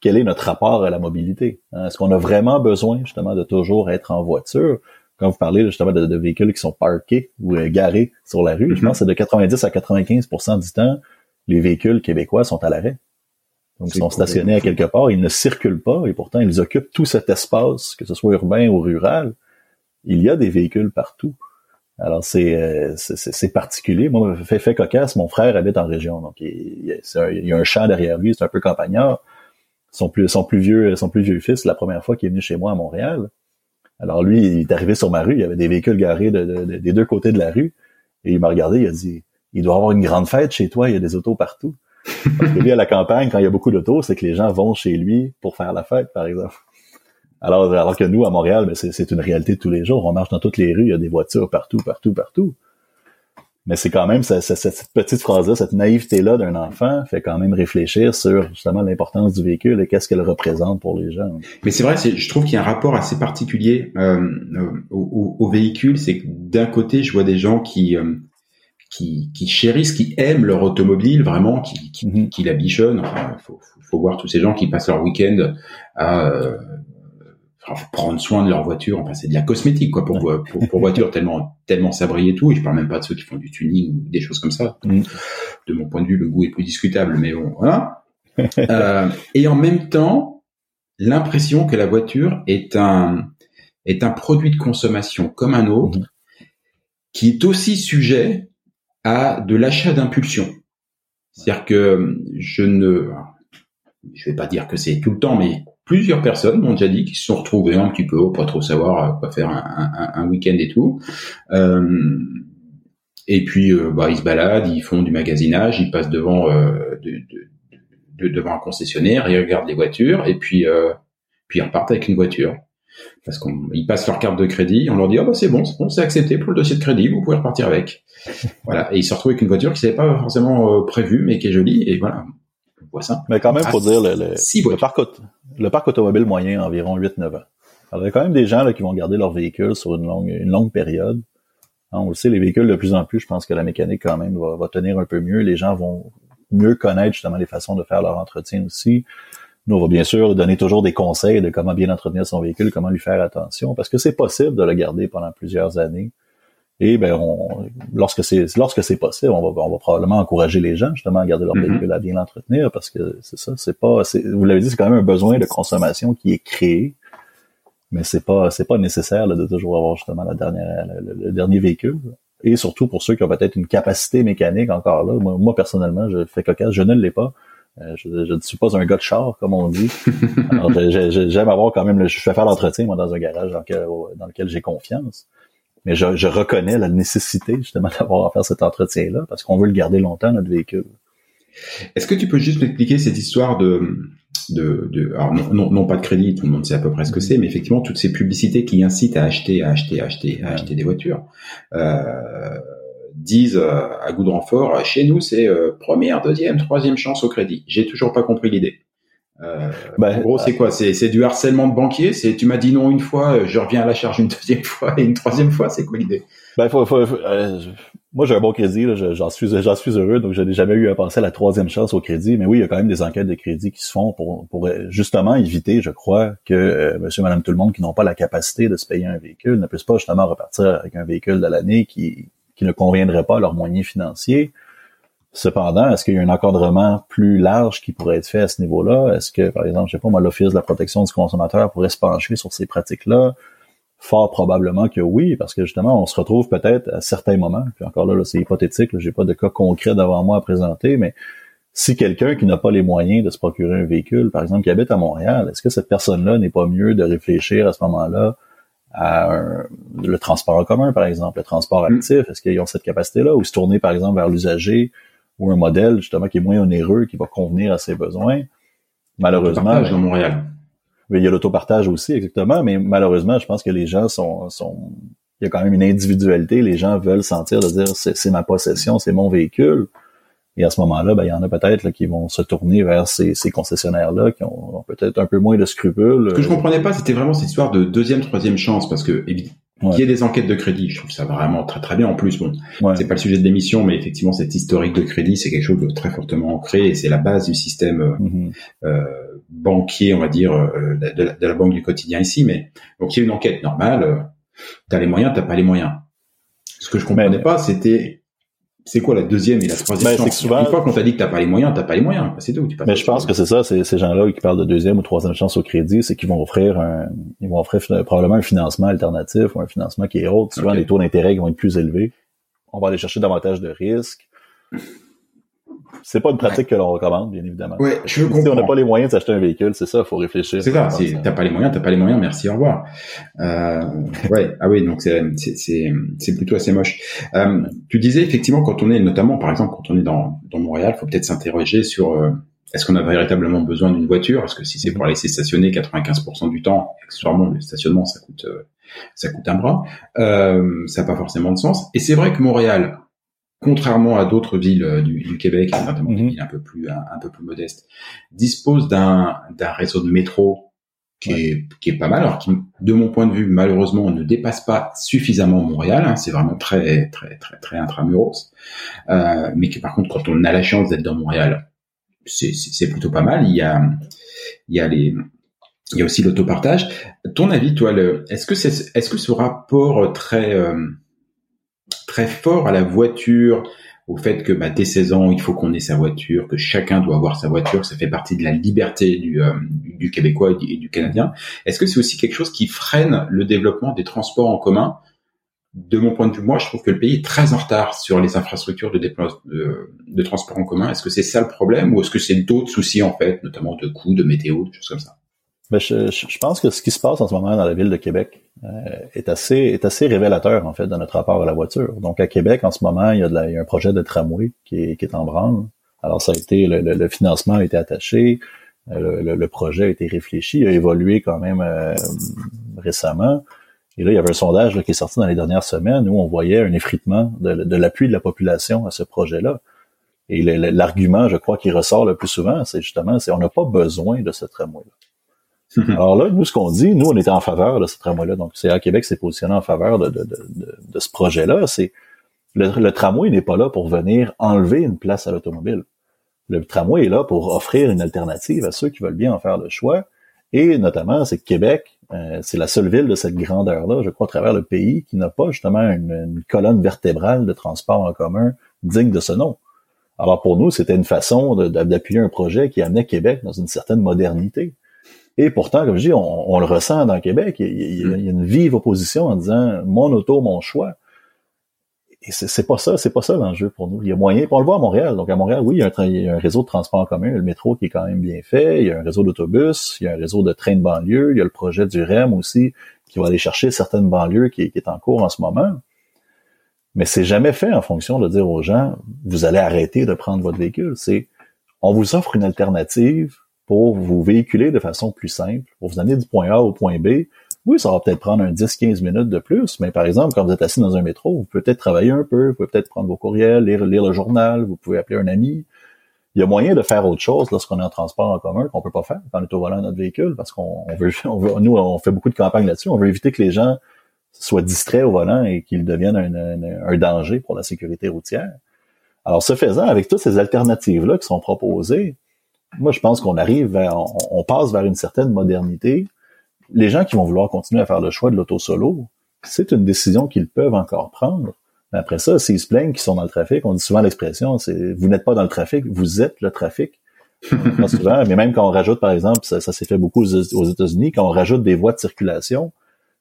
quel est notre rapport à la mobilité? Hein? Est-ce qu'on a vraiment besoin justement de toujours être en voiture? Quand vous parlez justement de, véhicules qui sont parqués ou euh, garés sur la rue, je mm-hmm. pense que c'est de 90 à 95% du temps, les véhicules québécois sont à l'arrêt. Donc, ils sont stationnés à quelque part, ils ne circulent pas et pourtant ils occupent tout cet espace, que ce soit urbain ou rural. Il y a des véhicules partout. Alors c'est euh, particulier. Moi, fait, fait cocasse, mon frère habite en région, donc il, y a un champ derrière lui, c'est un peu campagnard son plus, plus vieux, son plus fils, la première fois qu'il est venu chez moi à Montréal. Alors lui, il est arrivé sur ma rue, il y avait des véhicules garés des deux côtés de la rue, et il m'a regardé, il a dit, il doit avoir une grande fête chez toi, il y a des autos partout. Parce que lui, à la campagne, quand il y a beaucoup d'autos, c'est que les gens vont chez lui pour faire la fête, par exemple. Alors, alors que nous, à Montréal, ben, c'est une réalité de tous les jours. On marche dans toutes les rues, il y a des voitures partout, partout, partout. Mais c'est quand même cette, petite phrase-là, cette naïveté-là d'un enfant fait quand même réfléchir sur justement l'importance du véhicule et qu'est-ce qu'elle représente pour les gens. Mais c'est vrai, je trouve qu'il y a un rapport assez particulier euh, euh au, au, véhicule. C'est que d'un côté, je vois des gens qui, euh, qui, qui chérissent, qui aiment leur automobile vraiment, qui, qui, mm-hmm. qui la bichonnent. Enfin, faut, faut, voir tous ces gens qui passent leur week-end à euh, prendre soin de leur voiture. Enfin, c'est de la cosmétique, quoi, pour, pour, pour voiture tellement, tellement sabrée et tout. Et je parle même pas de ceux qui font du tuning ou des choses comme ça. Mm. De mon point de vue, le goût est plus discutable, mais bon, voilà. euh, et en même temps, l'impression que la voiture est un, est un produit de consommation comme un autre, mm. qui est aussi sujet à de l'achat d'impulsion. C'est-à-dire que je ne, je vais pas dire que c'est tout le temps, mais plusieurs personnes m'ont déjà dit qu'ils se sont retrouvés un petit peu, pas trop savoir euh, quoi faire un, week-end et tout. Euh, et puis, euh, bah, ils se baladent, ils font du magasinage, ils passent devant de, devant un concessionnaire, ils regardent les voitures, et puis puis ils repartent avec une voiture. Parce qu'ils passent leur carte de crédit, on leur dit ah bah c'est bon, c'est bon, c'est accepté pour le dossier de crédit, vous pouvez repartir avec. voilà, et ils se retrouvent avec une voiture qui n'avait pas forcément prévue, mais qui est jolie, et voilà. Mais quand même, pour dire, le, le, parc, le parc automobile moyen, environ 8-9 ans. Alors, il y a quand même des gens là, qui vont garder leur véhicule sur une longue, une longue période. Hein, on le sait, les véhicules, de plus en plus, je pense que la mécanique, quand même, va, tenir un peu mieux. Les gens vont mieux connaître, justement, les façons de faire leur entretien aussi. Nous, on va bien sûr donner toujours des conseils de comment bien entretenir son véhicule, comment lui faire attention, parce que c'est possible de le garder pendant plusieurs années. Et ben, on, lorsque c'est lorsque c'est possible, on va, on va probablement encourager les gens justement à garder leur mm-hmm. véhicule, à bien l'entretenir, parce que c'est ça, c'est pas, vous l'avez dit, c'est quand même un besoin de consommation qui est créé, mais c'est pas c'est pas nécessaire de toujours avoir justement la dernière le, dernier véhicule. Et surtout pour ceux qui ont peut-être une capacité mécanique encore là. Moi, personnellement, je fais cocasse, je ne l'ai pas. Euh, je, je, ne suis pas un gars de char, comme on dit. Alors, j'aime avoir quand même, je fais faire l'entretien, moi, dans un garage dans dans lequel j'ai confiance. Mais je, je, reconnais la nécessité justement d'avoir à faire cet entretien-là parce qu'on veut le garder longtemps, notre véhicule. Est-ce que tu peux juste m'expliquer cette histoire de, de, de alors non, non, pas de crédit, tout le monde sait à peu près ce que mm-hmm. c'est, mais effectivement toutes ces publicités qui incitent à acheter, à acheter, à acheter, à acheter des voitures. Euh, disent euh, à goût de renfort, chez nous c'est euh, première, deuxième, troisième chance au crédit. J'ai toujours pas compris l'idée. Euh, bah, en gros, c'est quoi? C'est du harcèlement de banquier? C'est tu m'as dit non une fois, je reviens à la charge une deuxième fois et une troisième fois? C'est quoi l'idée? Bah, faut, faut, euh, moi, j'ai un bon crédit, j'en suis, j'en suis heureux, donc je n'ai jamais eu à penser à la troisième chance au crédit. Mais oui, il y a quand même des enquêtes de crédit qui se font pour, pour justement éviter, je crois, que euh, monsieur, madame, tout le monde qui n'ont pas la capacité de se payer un véhicule ne puissent pas justement repartir avec un véhicule de l'année qui, qui ne conviendrait pas à leurs moyens financiers. Cependant, est-ce qu'il y a un encadrement plus large qui pourrait être fait à ce niveau-là? Est-ce que, par exemple, je sais pas, moi, l'Office de la protection du consommateur pourrait se pencher sur ces pratiques-là? Fort probablement que oui, parce que justement, on se retrouve peut-être à certains moments, puis encore là, c'est hypothétique, j'ai pas de cas concret devant moi à présenter, mais si quelqu'un qui n'a pas les moyens de se procurer un véhicule, par exemple, qui habite à Montréal, est-ce que cette personne-là n'est pas mieux de réfléchir à ce moment-là à le transport en commun, par exemple, le transport mm. actif, est-ce qu'ils ont cette capacité-là, ou se tourner, par exemple, vers l'usager ou un modèle, justement, qui est moins onéreux, qui va convenir à ses besoins. Malheureusement. dans Montréal il y a l'autopartage aussi, exactement, mais malheureusement, je pense que les gens sont, sont, il y a quand même une individualité. Les gens veulent sentir de dire c'est ma possession, c'est mon véhicule. Et à ce moment-là, ben, il y en a peut-être qui vont se tourner vers ces, ces concessionnaires-là qui ont, peut-être un peu moins de scrupules. Ce que je comprenais pas, c'était vraiment cette histoire de deuxième, troisième chance, parce que il y ait des enquêtes de crédit, je trouve ça vraiment très très bien. En plus, bon, c'est pas le sujet de l'émission, mais effectivement, cette historique de crédit, c'est quelque chose de très fortement ancré et c'est la base du système euh, mm-hmm. euh banquier, on va dire, euh, de, la, banque du quotidien ici. Mais donc, il y a une enquête normale. Euh, t'as les moyens, t'as pas les moyens. Ce que je comprenais pas, c'était c'est quoi la deuxième et la troisième ben, chance Une fois qu'on t'a dit que t'as pas les moyens, t'as pas les moyens. C'est tout. Mais je pense que c'est ça, c'est ces gens-là qui parlent de deuxième ou troisième chance au crédit, c'est qu'ils vont offrir un, ils vont offrir probablement un financement alternatif ou un financement qui est autre. Souvent, les taux d'intérêt vont être plus élevés. On va aller chercher davantage de risques c'est pas une pratique que l'on recommande, bien évidemment. Ouais, je si on n'a pas les moyens d'acheter un véhicule, c'est ça, il faut réfléchir. C'est ça, si t'as pas les moyens, t'as pas les moyens, merci, au revoir. Euh, ouais, ah oui, donc c'est c'est c'est plutôt assez moche. Euh, tu disais effectivement quand on est, notamment par exemple quand on est dans dans Montréal, faut peut-être s'interroger sur euh, est-ce qu'on a véritablement besoin d'une voiture? Parce que si c'est pour laisser stationner 95% du temps, accessoirement le stationnement ça coûte euh, ça coûte un bras, euh, ça n'a pas forcément de sens. Et c'est vrai que Montréal, contrairement à d'autres villes euh, du, Québec, notamment des mhm. villes un peu plus un, peu plus modestes, dispose d'un d'un réseau de métro qui est qui est pas mal, alors qui, de mon point de vue, malheureusement, ne dépasse pas suffisamment Montréal. Hein, c'est vraiment très très très très intramuros, euh, mais que par contre, quand on a la chance d'être dans Montréal, c'est plutôt pas mal. Il y a il y a les il y a aussi l'autopartage. Ton avis, toi, est-ce que c'est, est-ce que ce rapport très euh, très fort à la voiture, au fait que bah, dès 16 ans, il faut qu'on ait sa voiture, que chacun doit avoir sa voiture, ça fait partie de la liberté du, euh, Québécois et du, Canadien. Est-ce que c'est aussi quelque chose qui freine le développement des transports en commun? De mon point de vue, moi, je trouve que le pays est très en retard sur les infrastructures de, de, transport en commun. Est-ce que c'est ça le problème ou est-ce que c'est d'autres soucis en fait, notamment de coûts, de météo, de choses comme ça? Ben, je, pense que ce qui se passe en ce moment dans la ville de Québec est assez est assez révélateur en fait de notre rapport à la voiture. Donc à Québec en ce moment, il y a, de il y a un projet de tramway qui est, qui est en branle. Alors ça a été le, le, financement a été attaché, euh, le, le, projet a été réfléchi, a évolué quand même euh, récemment. Et là, il y avait un sondage qui est sorti dans les dernières semaines où on voyait un effritement de, de l'appui de la population à ce projet-là. Et l'argument, je crois, qui ressort le plus souvent, c'est justement, c'est on n'a pas besoin de ce tramway-là. Mhm. Alors là, nous, ce qu'on dit, nous, on était en faveur de ce tramway-là. Donc, à Québec s'est positionné en faveur de, de, de, de ce projet-là. C'est le, tramway n'est pas là pour venir enlever une place à l'automobile. Le tramway est là pour offrir une alternative à ceux qui veulent bien en faire le choix. Et notamment, c'est que Québec, euh, c'est la seule ville de cette grandeur-là, je crois, à travers le pays, qui n'a pas justement une, une, colonne vertébrale de transport en commun digne de ce nom. Alors pour nous, c'était une façon d'appuyer un projet qui amenait Québec dans une certaine modernité. Et pourtant, comme je dis, on, le ressent dans Québec. Il, y a une vive opposition en disant mon auto, mon choix. Et c'est pas ça, c'est pas ça l'enjeu pour nous. Il y a moyen, on le voit à Montréal. Donc à Montréal, oui, il y, a un, réseau de transport en commun, le métro qui est quand même bien fait. Il y a un réseau d'autobus, il y a un réseau de trains de banlieue. Il y a le projet du REM aussi qui va aller chercher certaines banlieues qui, qui est en cours en ce moment. Mais c'est jamais fait en fonction de dire aux gens, vous allez arrêter de prendre votre véhicule. C'est, on vous offre une alternative pour vous véhiculer de façon plus simple, pour vous amener du point A au point B. Oui, ça va peut-être prendre un 10-15 minutes de plus, mais par exemple, quand vous êtes assis dans un métro, vous pouvez peut-être travailler un peu, vous pouvez peut-être prendre vos courriels, lire, lire le journal, vous pouvez appeler un ami. Il y a moyen de faire autre chose lorsqu'on est en transport en commun qu'on peut pas faire quand on est au volant de notre véhicule parce qu'on veut, nous, on fait beaucoup de campagnes là-dessus. On veut éviter que les gens soient distraits au volant et qu'ils deviennent un, danger pour la sécurité routière. Alors, ce faisant, avec toutes ces alternatives-là qui sont proposées, moi, je pense qu'on arrive vers, on, passe vers une certaine modernité. Les gens qui vont vouloir continuer à faire le choix de l'auto solo, c'est une décision qu'ils peuvent encore prendre. Mais après ça, s'ils se plaignent qu'ils sont dans le trafic, on dit souvent l'expression, c'est vous n'êtes pas dans le trafic, vous êtes le trafic. souvent, mais même quand on rajoute, par exemple, ça, s'est fait beaucoup aux États-Unis, quand on rajoute des voies de circulation,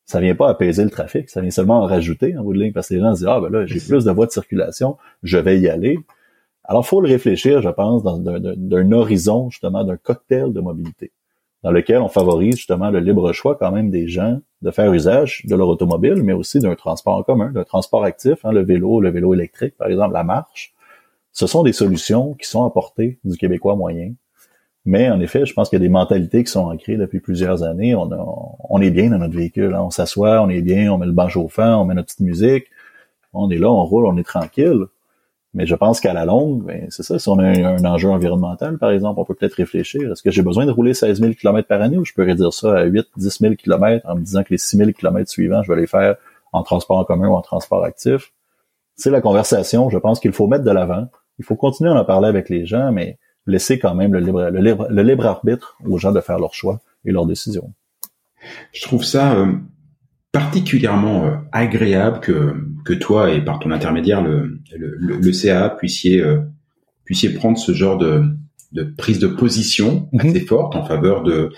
ça vient pas apaiser le trafic, ça vient seulement en rajouter en bout de ligne, parce que les gens se disent, ah ben là, j'ai plus de voies de circulation, je vais y aller. Alors, faut le réfléchir, je pense, d'un horizon, justement, d'un cocktail de mobilité, dans lequel on favorise justement le libre choix quand même des gens de faire usage de leur automobile, mais aussi d'un transport en commun, d'un transport actif, hein, le vélo, le vélo électrique, par exemple, la marche. Ce sont des solutions qui sont apportées du Québécois moyen. Mais en effet, je pense qu'il y a des mentalités qui sont ancrées depuis plusieurs années. On, on est bien dans notre véhicule. Hein. On s'assoit, on est bien, on met le banc chauffant, on met notre petite musique. On est là, on roule, on est tranquille. Mais je pense qu'à la longue, ben, c'est ça, si on a un, enjeu environnemental, par exemple, on peut peut-être réfléchir. Est-ce que j'ai besoin de rouler 16 000 km par année ou je peux réduire ça à 8, 10 000 km en me disant que les 6 000 km suivants, je vais les faire en transport en commun ou en transport actif? C'est la conversation, je pense qu'il faut mettre de l'avant. Il faut continuer à en parler avec les gens, mais laisser quand même le libre, arbitre aux gens de faire leurs choix et leurs décisions. Je trouve ça euh, particulièrement euh, agréable que, que toi et par ton intermédiaire le, le, le, CA puissiez, euh, puissiez prendre ce genre de, de prise de position mhm. assez forte en faveur de,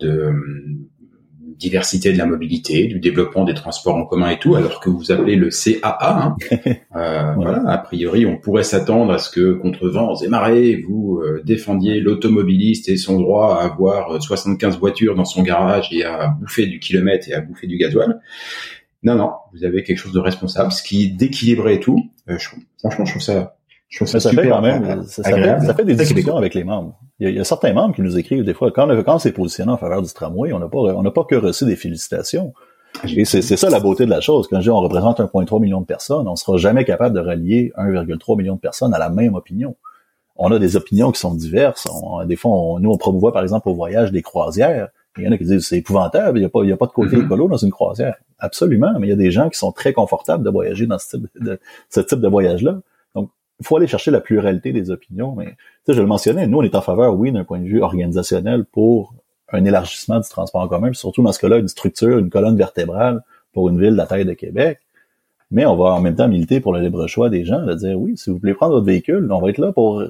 de diversité de la mobilité, du développement des transports en commun et tout, alors que vous appelez le CAA. Hein. euh, voilà, a priori, on pourrait s'attendre à ce que contre vents et marées, vous euh, défendiez l'automobiliste et son droit à avoir 75 voitures dans son garage et à bouffer du kilomètre et à bouffer du gasoil. Non, non, vous avez quelque chose de responsable, ce qui d'équilibré et tout. Euh, franchement, je trouve ça ça, ça fait quand même, ça, fait, des discussions avec les membres. Il y, a, certains membres qui nous écrivent des fois, quand, quand on s'est positionné en faveur du tramway, on n'a pas, on n'a pas que reçu des félicitations. Et c'est ça la beauté de la chose. Quand je dis on représente 1,3 million de personnes, on sera jamais capable de rallier 1,3 million de personnes à la même opinion. On a des opinions qui sont diverses. des fois, on, nous, on promouvoit, par exemple, au voyage des croisières. Il y en a qui disent c'est épouvantable, il n'y a, pas, il y a pas de côté mm-hmm. écolo dans une croisière. Absolument, mais il y a des gens qui sont très confortables de voyager dans ce type de, ce type de voyage-là faut aller chercher la pluralité des opinions, mais je le mentionnais, nous, on est en faveur, oui, d'un point de vue organisationnel pour un élargissement du transport en commun, surtout dans ce cas-là, une structure, une colonne vertébrale pour une ville de la taille de Québec. Mais on va en même temps militer pour le libre choix des gens, de dire oui, si vous voulez prendre votre véhicule, on va être là pour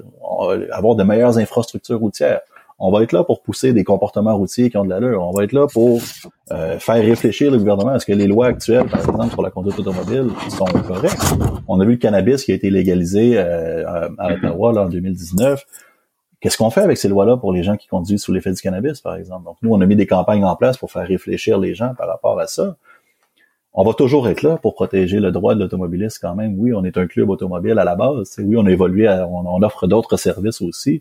avoir de meilleures infrastructures routières on va être là pour pousser des comportements routiers qui ont de l'allure. On va être là pour euh, faire réfléchir le gouvernement. Est-ce que les lois actuelles, par exemple, sur la conduite automobile sont correctes? On a vu le cannabis qui a été légalisé euh, à, Ottawa en 2019. Qu'est-ce qu'on fait avec ces lois-là pour les gens qui conduisent sous l'effet du cannabis, par exemple? Donc, nous, on a mis des campagnes en place pour faire réfléchir les gens par rapport à ça. On va toujours être là pour protéger le droit de l'automobiliste quand même. Oui, on est un club automobile à la base. Oui, on a évolué, on offre d'autres services aussi.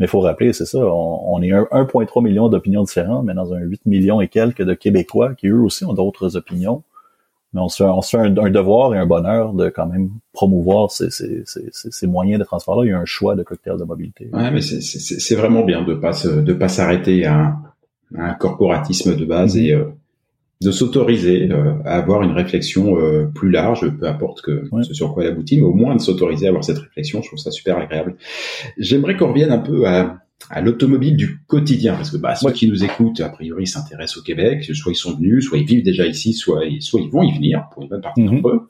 Mais il faut rappeler, c'est ça, on, est 1,3 million d'opinions différentes, mais dans un 8 millions et quelques de Québécois qui eux aussi ont d'autres opinions. Mais on se fait, un, devoir et un bonheur de quand même promouvoir ces, ces, moyens de transport-là. Il y a un choix de cocktail de mobilité. Ouais, mais c'est vraiment bien de pas de pas s'arrêter à, un corporatisme de base mm-hmm. et euh, de s'autoriser euh, à avoir une réflexion euh, plus large, peu importe que ce sur quoi elle aboutit, mais au moins de s'autoriser à avoir cette réflexion, je trouve ça super agréable. J'aimerais qu'on revienne un peu à, à l'automobile du quotidien, parce que bah, ceux qui nous écoutent, a priori, s'intéressent au Québec, soit ils sont venus, soit ils vivent déjà ici, soit, soit ils vont y venir, pour une bonne partie d'entre mhm. eux.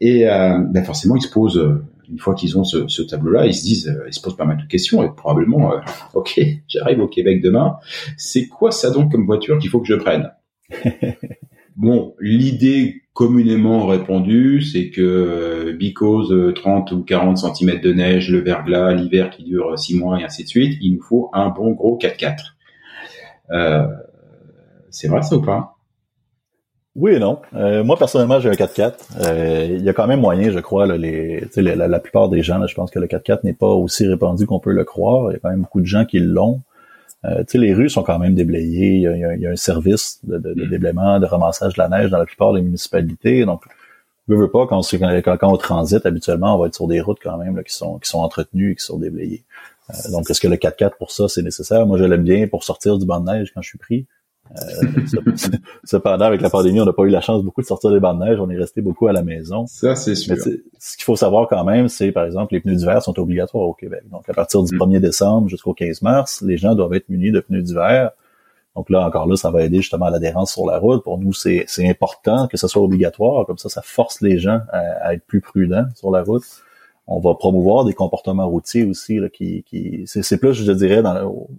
Et euh, bah, forcément, ils se posent, une fois qu'ils ont ce, ce tableau-là, ils se disent, ils se posent pas mal de questions, et probablement, ok, j'arrive au Québec demain, c'est quoi ça donc comme voiture qu'il faut que je prenne? bon, l'idée communément répandue, c'est que euh, because 30 euh, ou 40 cm de neige, le verglas, l'hiver qui dure 6 mois et ainsi de suite, il nous faut un bon gros 4x4. Euh, c'est vrai ça ou pas? Oui et non. moi personnellement, j'ai un 4x4. Il y a quand même moyen, je crois, la, plupart des gens, je pense que le 4x4 n'est pas aussi répandu qu'on peut le croire. Il y a quand même beaucoup de gens qui l'ont. Euh, les rues sont quand même déblayées. Il y a, un service de, de, de, mm. déblaiement, de ramassage de la neige dans la plupart des municipalités. Donc, je veux pas, quand, quand, quand on transite, habituellement, on va être sur des routes quand même là, qui sont qui sont entretenues et qui sont déblayées. Euh, donc, est-ce que le 4x4 pour ça, c'est nécessaire? Moi, je l'aime bien pour sortir du banc de neige quand je suis pris. Euh, cependant, avec la pandémie, on n'a pas eu la chance beaucoup de sortir des bandes de neige. On est resté beaucoup à la maison. Ça, c'est sûr. ce qu'il faut savoir quand même, c'est, par exemple, les pneus d'hiver sont obligatoires au Québec. Donc, à partir du 1er mm. décembre jusqu'au 15 mars, les gens doivent être munis de pneus d'hiver. Donc là, encore là, ça va aider justement à l'adhérence sur la route. Pour nous, c'est important que ce soit obligatoire. Comme ça, ça force les gens à être plus prudents sur la route on va promouvoir des comportements routiers aussi là, qui, qui c'est plus je dirais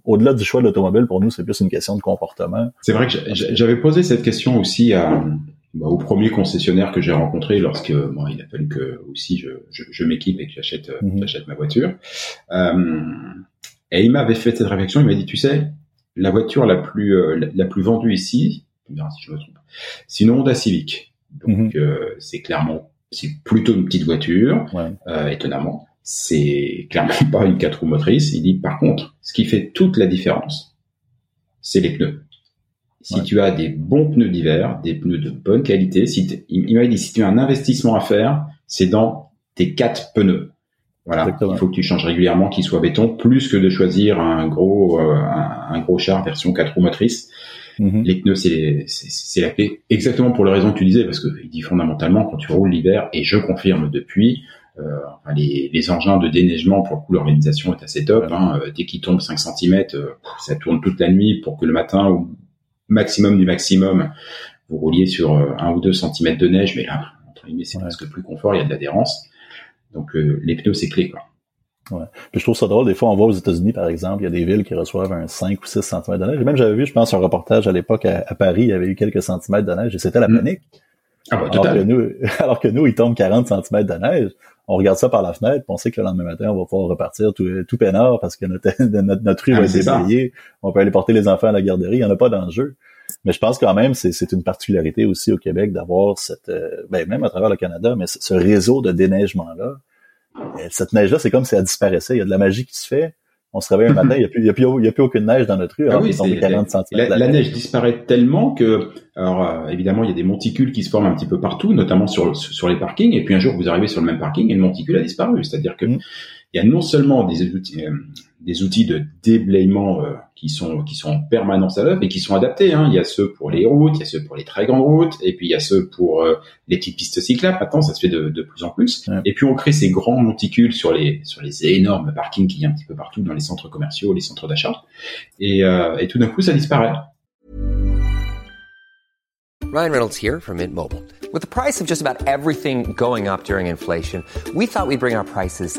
au-delà du choix de l'automobile pour nous c'est plus une question de comportement. C'est vrai que j'avais posé cette question aussi à, bah, au premier concessionnaire que j'ai rencontré lorsque bon, il a fallu que aussi je, je, je m'équipe et que j'achète mm ma voiture. Euh, et il m'avait fait cette réflexion il m'a dit tu sais la voiture la plus euh, la, plus vendue ici si je me trompe c'est une Honda Civic. Donc mhm. euh, c'est clairement c'est plutôt une petite voiture, euh, étonnamment. C'est clairement pas une quatre roues motrices. Il dit par contre, ce qui fait toute la différence, c'est les pneus. Si tu as des bons pneus d'hiver, des pneus de bonne qualité, si il m'a dit si tu as un investissement à faire, c'est dans tes quatre pneus. Voilà, il faut que tu changes régulièrement, qu'ils soient béton, plus que de choisir un gros euh, un, gros char version quatre roues motrices. Mhm. Les pneus, c'est la clé. Exactement pour les raisons que tu disais, parce que il dit fondamentalement quand tu roules l'hiver, et je confirme depuis, euh, les, les, engins de déneigement pour le coup l'organisation est assez top. Hein, euh, dès qu'il tombe 5 cm, euh, ça tourne toute la nuit pour que le matin au maximum du maximum vous rouliez sur euh, un ou deux centimètres de neige, mais là entre guillemets c'est presque plus confort, il y a de l'adhérence. Donc les pneus c'est clé quoi. Ouais. Puis je trouve ça drôle, des fois on va aux États-Unis par exemple, il y a des villes qui reçoivent un 5 ou 6 cm de neige. Et même j'avais vu, je pense, un reportage à l'époque à, Paris, il y avait eu quelques centimètres de neige et c'était la mm. panique. Ah bah, alors, que nous, alors que nous, il tombe 40 cm de neige. On regarde ça par la fenêtre, on sait que le lendemain matin, on va pouvoir repartir tout, tout peinard parce que notre, notre, notre rue ah, va être déblayée. On peut aller porter les enfants à la garderie, il n'y en a pas d'enjeu. Mais je pense quand même, c'est une particularité aussi au Québec d'avoir cette, euh, ben, même à travers le Canada, mais ce réseau de déneigement-là cette neige-là, c'est comme si elle disparaissait. Il y a de la magie qui se fait. On se réveille un matin, il n'y a, plus, il y a, plus, aucune neige dans notre rue. Ah oui, 40 La, la, neige disparaît tellement que, alors euh, évidemment, il y a des monticules qui se forment un petit peu partout, notamment sur, sur les parkings. Et puis un jour, vous arrivez sur le même parking et le monticule a disparu. C'est-à-dire que mm. il y a non seulement des outils, euh, des outils de déblayement qui sont qui sont en permanence à l'œuvre et qui sont adaptés. Hein. Il y a ceux pour les routes, il y a ceux pour les très grandes routes, et puis il y a ceux pour euh, les petites pistes cyclables. Maintenant, ça se fait de, de plus en plus. Et puis on crée ces grands monticules sur les sur les énormes parkings qu'il y a un petit peu partout dans les centres commerciaux, les centres d'achat. Et, euh, et tout d'un coup, ça disparaît. Ryan Reynolds here from Mint Mobile. With the price of just about everything going up during inflation, we thought we'd bring our prices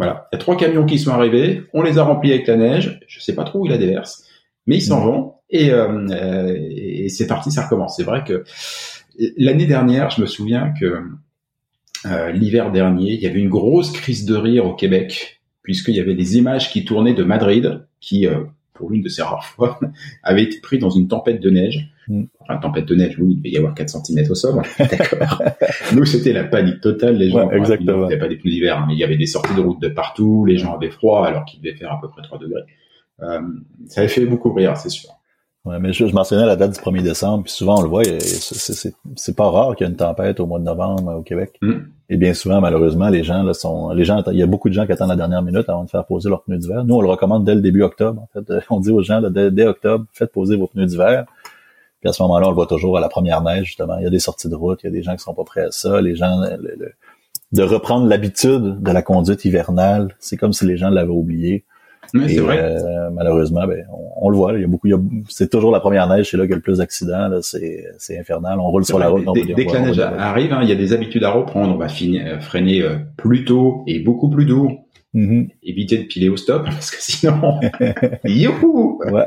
Voilà, il y a trois camions qui sont arrivés, on les a remplis avec la neige, je sais pas trop où il la déverse, mais ils s'en mmh. vont et, euh, euh, et c'est parti, ça recommence. C'est vrai que l'année dernière, je me souviens que euh, l'hiver dernier, il y avait une grosse crise de rire au Québec puisqu'il y avait des images qui tournaient de Madrid qui euh, pour l'une de ces rares fois, avait été pris dans une tempête de neige. Mm. Enfin, tempête de neige, oui, il devait y avoir 4 cm au sol. D'accord. Nous, c'était la panique totale. Les gens, exactement. il n'y avait pas des pneus d'hiver, mais il y avait des sorties de route de partout. Les gens avaient froid alors qu'il devait faire à peu près 3 degrés. Euh, ça avait fait beaucoup rire, c'est sûr. Ouais, mais je, mentionnais la date du 1er décembre, puis souvent on le voit, c'est pas rare qu'il y ait une tempête au mois de novembre au Québec. Mm. Et bien souvent, malheureusement, les gens là, sont, les gens, il y a beaucoup de gens qui attendent la dernière minute avant de faire poser leurs pneus d'hiver. Nous, on le recommande dès le début octobre. En fait, on dit aux gens dès, octobre, faites poser vos pneus d'hiver. Puis à ce moment-là, on le voit toujours à la première neige justement. Il y a des sorties de route, il y a des gens qui sont pas prêts à ça. Les gens, de reprendre l'habitude de la conduite hivernale, c'est comme si les gens l'avaient oublié. Oui, c'est Et, vrai. euh, malheureusement, ben, on, on le voit. là, Il y a beaucoup. C'est toujours la première neige, c'est là qu'il y a le plus d'accidents. C'est infernal. On roule sur la route. dès, que la neige arrive, hein, il y a des habitudes à reprendre. On va finir, euh, freiner euh, plus tôt et beaucoup plus doux. Mhm. Éviter de piler au stop parce que sinon, youhou, Ouais.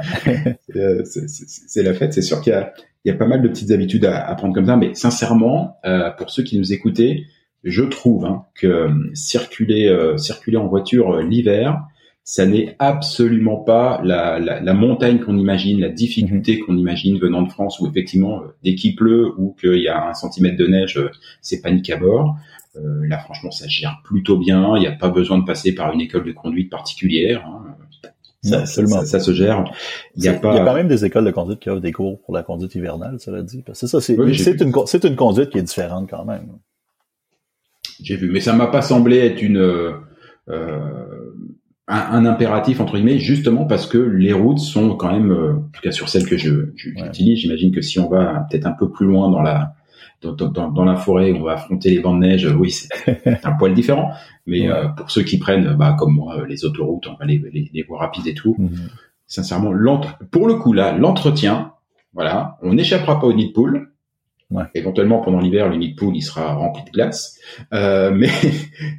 Euh, c'est la fête. C'est sûr qu'il y a, il y a pas mal de petites habitudes à, à prendre comme ça. Mais sincèrement, euh, pour ceux qui nous écoutaient, je trouve hein, que euh, circuler, euh, circuler en voiture euh, l'hiver, ça n'est absolument pas la, la, la montagne qu'on imagine, la difficulté qu'on imagine venant de France, où effectivement, dès qu'il pleut ou qu'il y a un centimètre de neige, c'est panique à bord. Euh, là, franchement, ça gère plutôt bien. Il n'y a pas besoin de passer par une école de conduite particulière. hein. Non, Ça, ça, absolument. ça- ça se gère. Il y a C'est- pas. Il y a quand même des écoles de conduite qui offrent des cours pour la conduite hivernale, cela dit. Que ça, c'est Oui, c'est une, c'est une conduite qui est différente quand même. J'ai vu, mais ça m'a pas semblé être une euh, euh, un, un impératif entre guillemets, justement parce que les routes sont quand même, euh, en tout cas sur celles que je Ouais. j'utilise, j'imagine que si on va peut-être un peu plus loin dans la dans, dans- dans, dans la forêt, on va affronter les bancs de neige. Oui, c'est un poil différent, mais Ouais. euh, pour ceux qui prennent, bah comme moi, euh, les autoroutes, enfin, les, les, les voies rapides et tout, Mhm. sincèrement, pour le coup là, l'entretien, voilà, on n'échappera pas au nid de poule. Ouais. Éventuellement pendant l'hiver, le nid de poule il sera rempli de glace, euh, mais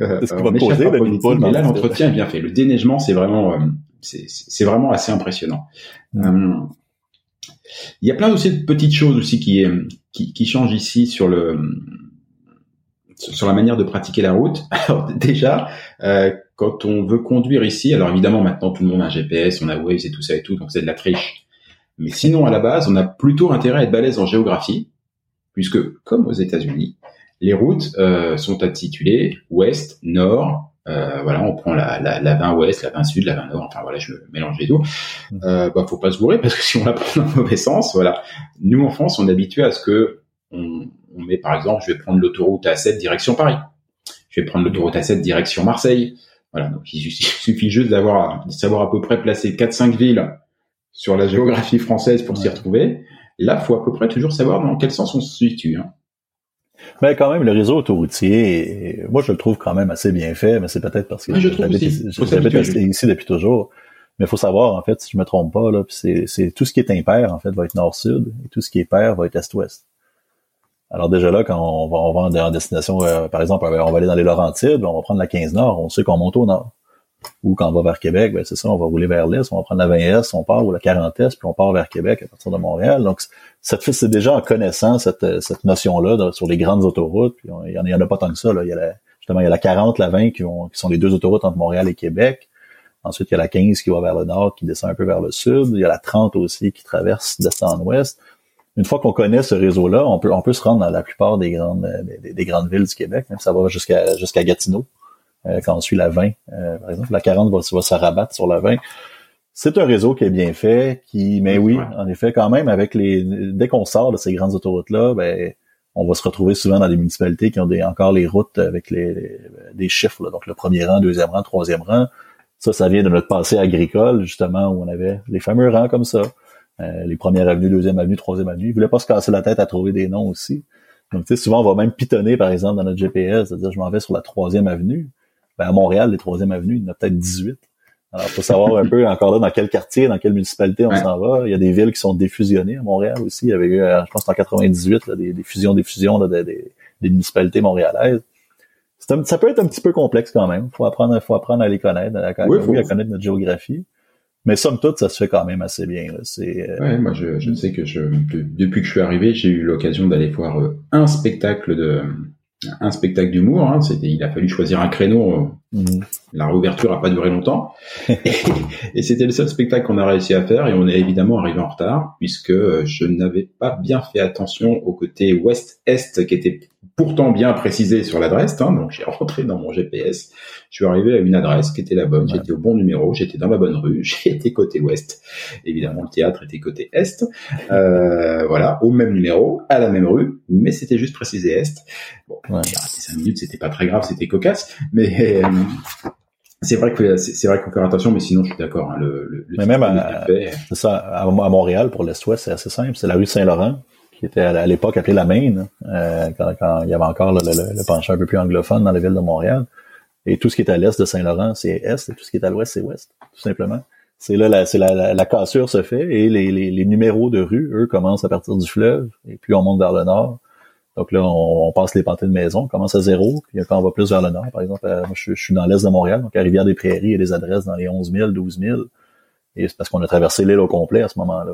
euh, on n'échappera pas au nid de poule, mais là l'entretien est bien fait. Le déneigement c'est vraiment c'est vraiment assez impressionnant. Mm. Il y a plein aussi de petites choses aussi qui euh, qui, qui changent ici sur le sur la manière de pratiquer la route. Alors déjà, euh, quand on veut conduire ici, alors évidemment maintenant tout le monde a un GPS, on a Waze et tout ça et tout, donc c'est de la triche. Mais sinon à la base, on a plutôt intérêt à être balèze en géographie, puisque comme aux États-Unis, les routes euh, sont intitulées ouest, nord. Euh, voilà, on prend la, la, la 20 ouest, la 20 sud, la 20 nord. Enfin voilà, je mélange les deux. Euh, bah faut pas se gourer parce que si on la prend dans le mauvais sens, voilà. Nous en France, on est habitué à ce que on, on met par exemple, je vais prendre l'autoroute A7 direction Paris. Je vais prendre l'autoroute A7 direction Marseille. Voilà, donc il suffit- il suffit juste d'avoir de savoir à peu près placer 4-5 villes sur la géographie française pour s'y Ouais. retrouver. Là, faut à peu près toujours savoir dans quel sens on se situe. Hein. Mais quand même, le réseau autoroutier, moi, je le trouve quand même assez bien fait, mais c'est peut-être parce que trouve j'habite ici- depuis toujours. Mais il faut savoir, en fait, si je me trompe pas, là, c'est tout ce qui est impair, en fait, va être nord-sud, et tout ce qui est pair va être est-ouest. Alors déjà là, quand on va, on va en destination, euh, par exemple, on va aller dans les Laurentides, on va prendre la 15 Nord, on sait qu'on monte au nord. Ou quand on va vers Québec, ben c'est ça, on va rouler vers l'est, on va prendre la 20S, on part, ou la 40S, puis on part vers Québec à partir de Montréal. Donc, ça fait, c'est déjà en connaissant cette, cette notion-là sur les grandes autoroutes. Puis il y en, a- pas tant que ça. Là. Il y a la, justement, il y a la 40, la 20 qui, qui sont les deux autoroutes entre Montréal et Québec. Ensuite, il y a la 15 qui va vers le nord, qui descend un peu vers le sud. Il y a la 30 aussi qui traverse d'est en ouest. Une fois qu'on connaît ce réseau-là, on peut, se rendre dans la plupart des grandes, des, des grandes villes du Québec. Même ça va jusqu'à Gatineau. Euh, quand on suit la 20, euh, par exemple, la 40 va, va se rabattre sur la 20. C'est un réseau qui est bien fait, qui, mais oui, Ouais. en effet, quand même, avec les, dès qu'on sort de ces grandes autoroutes-là, ben, on va se retrouver souvent dans des municipalités qui ont des, encore les routes avec les, les- des chiffres, là. donc le premier rang, deuxième rang, troisième rang. Ça, ça vient de notre passé agricole, justement, où on avait les fameux rangs comme ça. Euh, les premières avenues, deuxième avenue, troisième avenue. Ils voulaient pas se casser la tête à trouver des noms aussi. Donc, tu sais, souvent, on va même pitonner, par exemple, dans notre GPS, c'est-à-dire, je m'en vais sur la troisième avenue. Ben, à Montréal, les troisième avenues, il y en a peut-être 18. Alors, faut savoir un peu, encore là, dans quel quartier, dans quelle municipalité on Ouais. s'en va. Il y a des villes qui sont défusionnées à Montréal aussi. Il y avait eu, euh, je pense, en 98, là, des, des fusions, des fusions là, des, des- des municipalités montréalaises. Un- ça peut être un petit peu complexe quand même. Faut apprendre, faut apprendre à les connaître, à, à- Oui, oui, faut- à connaître notre géographie. Mais somme toute, ça se fait quand même assez bien. là. C'est, euh, Ouais, moi je, je sais que je, de- depuis que je suis arrivé, j'ai eu l'occasion d'aller voir euh, un spectacle de un spectacle d'humour. Hein. C'était, il a fallu choisir un créneau. euh, mhm. La réouverture a pas duré longtemps, et, et c'était le seul spectacle qu'on a réussi à faire. Et on est évidemment arrivé en retard puisque euh, je n'avais pas bien fait attention au côté ouest-est qui était pourtant bien précisé sur l'adresse. Hein. Donc j'ai rentré dans mon GPS. Je suis arrivé à une adresse qui était la bonne. J'étais au bon numéro. J'étais dans la bonne rue. J'étais côté ouest. Évidemment, le théâtre était côté est. Euh, voilà, au même numéro, à la même rue, mais c'était juste précisé est. Bon, Ouais. j'ai raté cinq minutes, c'était pas très grave, c'était cocasse, mais euh, c'est vrai que c'est vrai qu'il faut faire attention, mais sinon je suis d'accord. Hein, le, le, Mais même ça, à, à Montréal, pour l'Est-Ouest, c'est assez simple. C'est la rue Saint-Laurent, qui était à, l'époque appelée la Maine, euh, quand, quand il y avait encore le, le- penchant un peu plus anglophone dans la ville de Montréal. Et tout ce qui est à l'est de Saint-Laurent, c'est est, et tout ce qui est à l'ouest, c'est ouest, tout simplement. C'est là, la, c'est la, la, cassure se fait, et les, les, les, numéros de rue, eux, commencent à partir du fleuve, et puis on monte vers le nord. Donc là, on, passe les pantées de maison, on commence à zéro, puis quand on va plus vers le nord, par exemple, moi, je, suis dans l'est de Montréal, donc à Rivière-des-Prairies, il y a des adresses dans les 11 000, 12 000, et c'est parce qu'on a traversé l'île au complet à ce moment-là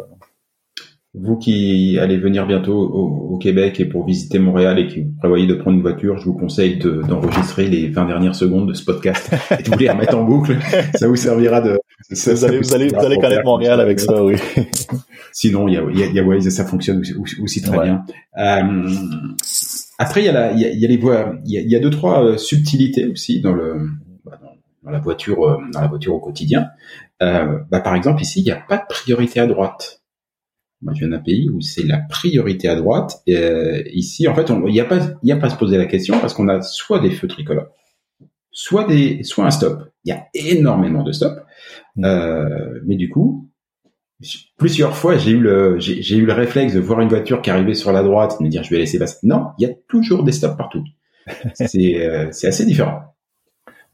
vous qui allez venir bientôt au, Québec et pour visiter Montréal et qui prévoyez de prendre une voiture, je vous conseille d'enregistrer les 20 dernières secondes de ce podcast et de vous les remettre en boucle. Ça vous servira de... Ça, vous, allez, vous, allez, vous allez connaître Montréal avec ça, oui. Sinon, il y a, il y, a, y a Waze et ça fonctionne aussi, très bien. Euh, après, il y a, la, il y a, y a les voies, il y a, il y a deux trois euh, subtilités aussi dans le bah, dans, la voiture, euh, dans la voiture au quotidien. Euh, bah, par exemple, ici, il n'y a pas de priorité à droite. Moi, je viens d'un pays où c'est la priorité à droite. Et, euh, ici, en fait, il n'y a pas, il a pas à se poser la question parce qu'on a soit des feux tricolores, soit des, soit un stop. Il y a énormément de stops. Mm. Euh, mais du coup, plusieurs fois, j'ai eu le, j'ai eu le réflexe de voir une voiture qui arrivait sur la droite, de me dire je vais laisser passer. Non, il y a toujours des stops partout. c'est, euh, c'est assez différent.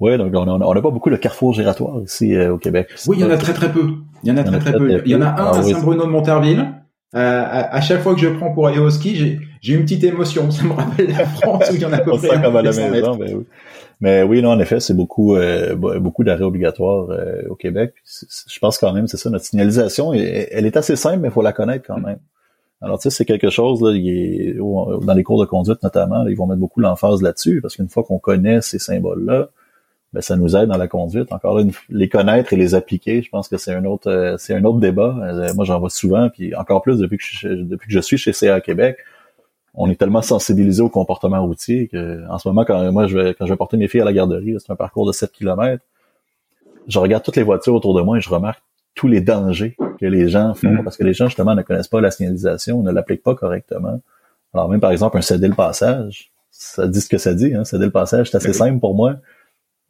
Oui, donc on n'a pas beaucoup de carrefours giratoires ici euh, au Québec. Oui, il y en a très très peu. Il y en a très très, peu. Il y en a un à ah Saint-Bruno de Monterville. Euh, à, chaque fois que je prends pour aller au ski, j'ai une petite émotion. Ça me rappelle la France où il y en a peu près. comme à la maison, ben oui. Mais oui, non, en effet, c'est beaucoup euh, beaucoup d'arrêts obligatoires euh, au Québec. Je pense quand même, c'est ça, notre signalisation, elle, est assez simple, mais il faut la connaître quand même. Alors, tu sais, c'est quelque chose, là, il est, dans les cours de conduite notamment, ils vont mettre beaucoup l'emphase là-dessus, parce qu'une fois qu'on connaît ces symboles-là, ben, ça nous aide dans la conduite. Encore là, les connaître et les appliquer, je pense que c'est un autre euh, c'est un autre débat. Euh, moi, j'en vois souvent, puis encore plus depuis que je, depuis que je suis chez CA Québec, on est tellement sensibilisé au comportement routier que en ce moment, quand moi je vais quand je vais porter mes filles à la garderie, c'est un parcours de 7 km, je regarde toutes les voitures autour de moi et je remarque tous les dangers que les gens font mm-hmm. parce que les gens justement ne connaissent pas la signalisation, ne l'appliquent pas correctement. Alors même par exemple un céder le passage, ça dit ce que ça dit, hein, céder le passage, c'est assez simple pour moi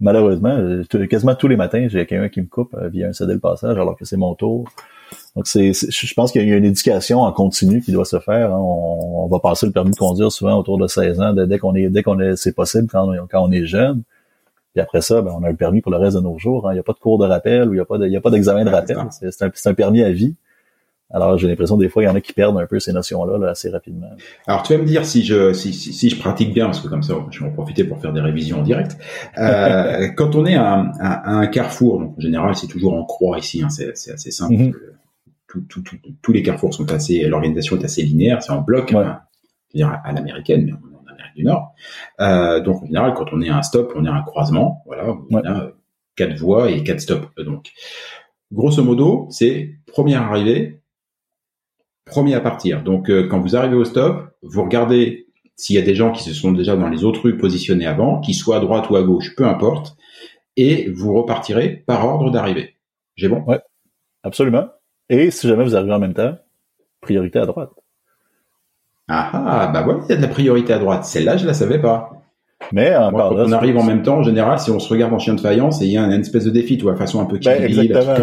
malheureusement, euh, quasiment tous les matins, j'ai quelqu'un qui me coupe euh, via un cédé le passage alors que c'est mon tour. Donc c'est, je pense qu'il y a une éducation en continu qui doit se faire. Hein. On, va passer le permis de conduire souvent autour de 16 ans, dès qu'on est, dès qu'on est, c'est possible quand on, quand on est jeune. Puis après ça, ben, on a le permis pour le reste de nos jours. Hein. Il n'y a pas de cours de rappel ou il n'y a pas, de, il y a pas d'examen de rappel. C'est, un, c'est un permis à vie. Alors j'ai l'impression des fois il y en a qui perdent un peu ces notions-là assez rapidement. Alors tu vas me dire si je si, si, je pratique bien parce que comme ça je vais en profiter pour faire des révisions en direct. Euh, quand on est à, un carrefour, donc en général c'est toujours en croix ici, hein, c'est assez simple. Mm tous les carrefours sont assez, l'organisation est assez linéaire, c'est en bloc, hein, dire à, l'américaine, mais en Amérique du Nord. Euh, donc en général quand on est à un stop, on est à un croisement, voilà, on a quatre voies et quatre stops. Donc grosso modo c'est première arrivée premier à partir. Donc euh, quand vous arrivez au stop, vous regardez s'il y a des gens qui se sont déjà dans les autres rues positionnés avant, qu'ils soient à droite ou à gauche, peu importe, et vous repartirez par ordre d'arrivée. J'ai bon? Ouais, absolument. Et si jamais vous arrivez en même temps, priorité à droite. Ah ah, bah voilà, il y a de la priorité à droite. Celle-là, je la savais pas. Mais quand on arrive en même temps, en général, si on se regarde en chien de faillance, il y a une espèce de défi, tu vois, façon un peu ben, Exactement.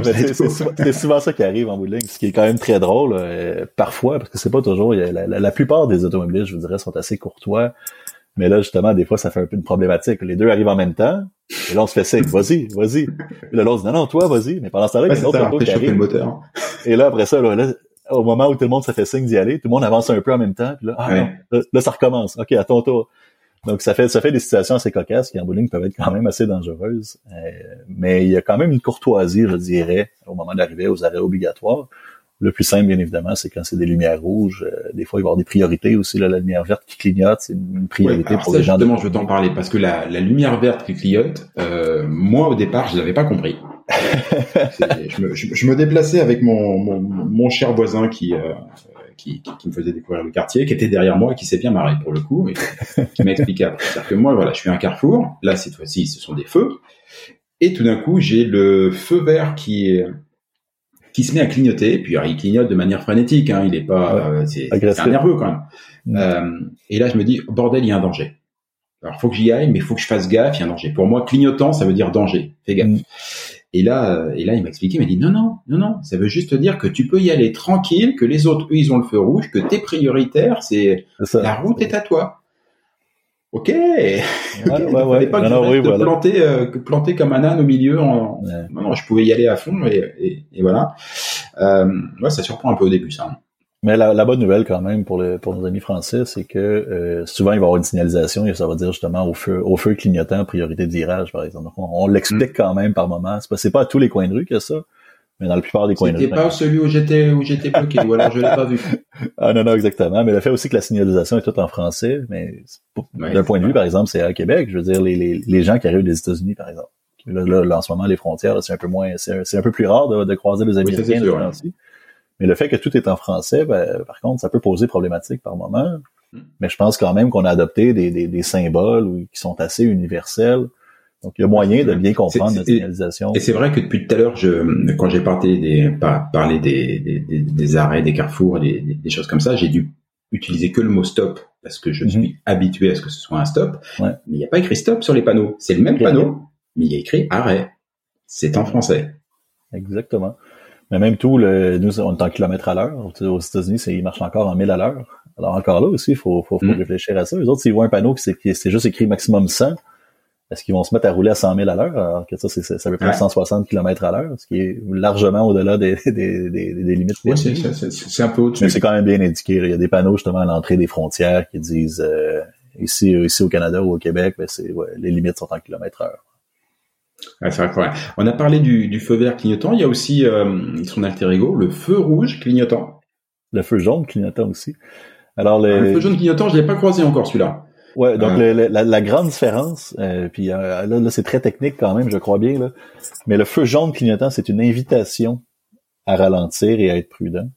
C'est souvent, ça qui arrive en bowling, ce qui est quand même très drôle, euh, parfois, parce que c'est pas toujours. la, plupart des automobilistes, je vous dirais, sont assez courtois. Mais là, justement, des fois, ça fait un peu une problématique. Les deux arrivent en même temps, et là, on se fait signe, vas-y, vas-y. Et là, l'autre dit, non, non, toi, vas-y. Mais pendant ce temps-là, il y a une autre qui arrive. Le moteur. Et là, après ça, là, au moment où tout le monde se fait signe d'y aller, tout le monde avance un peu en même temps, puis là, ah, non, là, ça recommence. OK, à ton tour. Donc ça fait ça fait des situations assez cocasses qui en bowling peuvent être quand même assez dangereuses. Euh, mais il y a quand même une courtoisie, je dirais, au moment d'arriver aux arrêts obligatoires. Le plus simple, bien évidemment, c'est quand c'est des lumières rouges. Euh, des fois, il va y avoir des priorités aussi. la lumière verte qui clignote, c'est une priorité pour les gens. Justement, je veux t'en parler parce que la, lumière verte qui clignote, euh, moi au départ, je l'avais pas compris. je, me, je, me, déplaçais avec mon, mon, mon cher voisin qui qui, qui, me faisait découvrir le quartier, qui était derrière moi, et qui s'est bien marré pour le coup, et qui m'a expliqué C'est-à-dire que moi, voilà, je suis un carrefour. Là, cette fois-ci, ce sont des feux. Et tout d'un coup, j'ai le feu vert qui qui se met à clignoter, puis il clignote de manière frénétique, hein, il est pas, euh, c'est nerveux quand même. Mm. Euh, et là, je me dis, bordel, il y a un danger. Alors, faut que j'y aille, mais faut que je fasse gaffe, il y a un danger. Pour moi, clignotant, ça veut dire danger. Fais gaffe. Mm. Et là, euh, et là, il m'a expliqué, il m'a dit non, non, non, non, ça veut juste dire que tu peux y aller tranquille, que les autres, eux, ils ont le feu rouge, que t'es prioritaire, c'est la route est à toi. Ok. Ouais, ouais, ouais. pas non, oui, voilà. planter, euh, planter comme un âne au milieu. En... Non, non, je pouvais y aller à fond et, et, et voilà. Euh, ouais, ça surprend un peu au début, ça. Mais la, la, bonne nouvelle quand même pour, le, pour nos amis français, c'est que euh, souvent il va y avoir une signalisation et ça va dire justement au feu, au feu clignotant, priorité de virage par exemple. on, l'explique mm. quand même par moment. C'est pas, pas à tous les coins de rue que ça, mais dans la plupart des coins de rue. C'était pas celui où j'étais où j'étais bloqué ou alors je l'ai pas vu. Ah non non exactement. Mais le fait aussi que la signalisation est toute en français, mais d'un point de vue par exemple, c'est à Québec. Je veux dire les, les, les gens qui arrivent des États-Unis par exemple. Là, là, en ce moment les frontières c'est un peu moins, c'est un peu plus rare de, de croiser les Américains oui, mais le fait que tout est en français, ben, par contre, ça peut poser problématique par moment. Hmm. Mais je pense quand même qu'on a adopté des, des, des symboles qui sont assez universels. Donc, il y a moyen de bien comprendre notre signalisation. Et c'est vrai que depuis tout à l'heure, je, quand j'ai parlé des, parlé des, des, des, arrêts, des carrefours, des, des choses comme ça, j'ai dû utiliser que le mot stop parce que je mhm. suis habitué à ce que ce soit un stop. Mais il n'y a pas écrit stop sur les panneaux. C'est le même panneau, mais il y a écrit arrêt. C'est en français. Exactement. Mais même tout, le, nous, on est en kilomètres à l'heure. Aux États-Unis, ils marchent encore en 1000 à l'heure. Alors encore là aussi, il faut, faut, faut mm. réfléchir à ça. Les autres, s'ils voient un panneau qui c'est juste écrit maximum 100, est-ce qu'ils vont se mettre à rouler à 100 000 à l'heure? Alors que ça, c'est, ça veut dire 160 km à l'heure, ce qui est largement au-delà des, des, des, des limites. Oui, c'est, un peu au-dessus. Mais c'est quand même bien indiqué. Il y a des panneaux justement à l'entrée des frontières qui disent euh, ici, ici au Canada ou au Québec, ben c'est, ouais, les limites sont en kilomètres heure. On a parlé du, feu vert clignotant. Il y a aussi euh, son alter ego, le feu rouge clignotant. Le feu jaune clignotant aussi. Alors le feu jaune clignotant, je l'ai pas croisé encore celui-là. Ouais, donc euh. la, grande différence, euh, puis là, là c'est très technique quand même, je crois bien là. Mais le feu jaune clignotant, c'est une invitation à ralentir et à être prudent.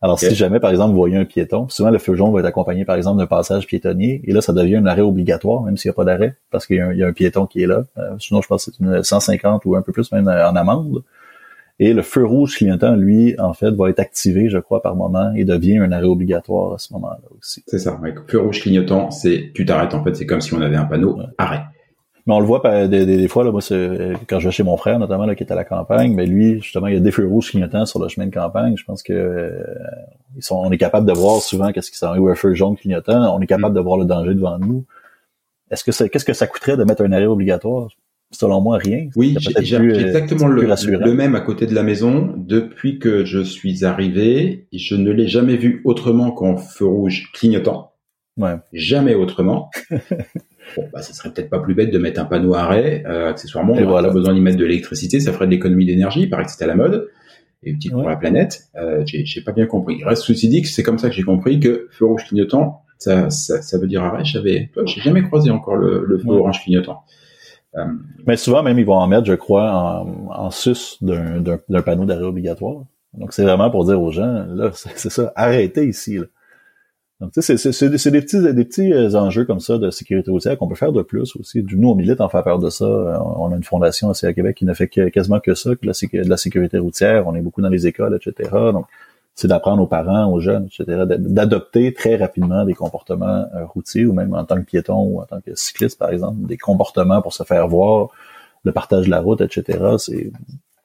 Alors, si jamais, par exemple, vous voyez un piéton, souvent le feu jaune va être accompagné, par exemple, d'un passage piétonnier, et là, ça devient un arrêt obligatoire, même s'il n'y a pas d'arrêt, parce qu'il y, a un piéton qui est là. Euh, sinon, je pense que c'est une 150 ou un peu plus même en amende. Et le feu rouge clignotant, lui, en fait, va être activé, je crois, par moment, et devient un arrêt obligatoire à ce moment-là aussi. C'est ça. Ouais. Feu rouge clignotant, c'est tu t'arrêtes. En fait, c'est comme si on avait un panneau arrêt. Mais on le voit des, des, fois, là, moi, quand je vais chez mon frère, notamment, là, qui est à la campagne, mais lui, justement, il y a des feux rouges clignotants sur le chemin de campagne. Je pense que euh, ils sont, on est capable de voir souvent qu'est-ce qui s'en ou un feu jaune clignotant. On est capable de voir le danger devant nous. Est-ce que c'est, qu'est-ce que ça coûterait de mettre un arrêt obligatoire? Selon moi, rien. Oui, j'ai euh, exactement le, le, même à côté de la maison. Depuis que je suis arrivé, je ne l'ai jamais vu autrement qu'en feu rouge clignotant. Ouais. Jamais autrement. Bon, bah, ça serait peut-être pas plus bête de mettre un panneau arrêt, euh, accessoirement. On voilà. pas besoin d'y mettre de l'électricité, ça ferait de l'économie d'énergie, il paraît que c'était à la mode. Et utile pour la planète. Euh, j'ai pas bien compris. Il reste ceci dit que c'est comme ça que j'ai compris que feu rouge clignotant, ça, ça, ça veut dire arrêt. J'avais, j'ai jamais croisé encore le, le feu orange clignotant. Euh, Mais souvent même ils vont en mettre, je crois, en, en sus d'un panneau d'arrêt obligatoire. Donc c'est vraiment pour dire aux gens, là, c'est ça, arrêtez ici. Là. Donc, c'est, c'est, des petits, des petits euh, enjeux comme ça de sécurité routière qu'on peut faire de plus aussi. Nous, on milite en faveur de ça. Euh, on a une fondation aussi à Québec qui ne fait quasiment que ça, que la, de la sécurité routière. On est beaucoup dans les écoles, etc. Donc, c'est d'apprendre aux parents, aux jeunes, etc., d'adopter très rapidement des comportements euh, routiers ou même en tant que piéton ou en tant que cycliste, par exemple, des comportements pour se faire voir, le partage de la route, etc. C'est,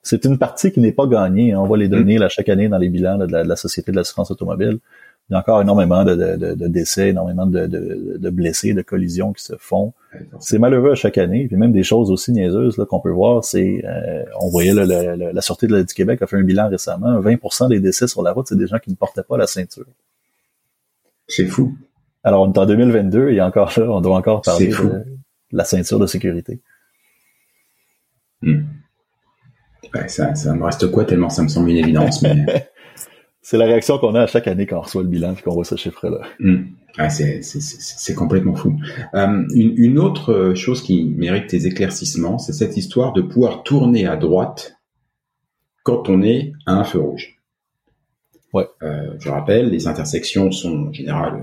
c'est une partie qui n'est pas gagnée. On voit les données là, chaque année dans les bilans de, la, de la Société de l'assurance automobile il y a encore énormément de, de, de décès, énormément de, de, blessés, de collisions qui se font. C'est malheureux à chaque année. Puis même des choses aussi niaiseuses qu'on peut voir, c'est euh, on voyait la Sûreté de, du Québec a fait un bilan récemment. 20% des décès sur la route, c'est des gens qui ne portaient pas la ceinture. C'est fou. Alors on est en 2022 et encore là, on doit encore parler de la ceinture de sécurité. Hmm. Ben, ça, ça me reste quoi tellement ça me semble une évidence, mais c'est la réaction qu'on a à chaque année quand on reçoit le bilan et qu'on voit ce chiffre-là. Hmm. Ah, c'est complètement fou. Euh, une, une, autre chose qui mérite tes éclaircissements, c'est cette histoire de pouvoir tourner à droite quand on est à un feu rouge. Ouais. Euh, je rappelle, les intersections sont en général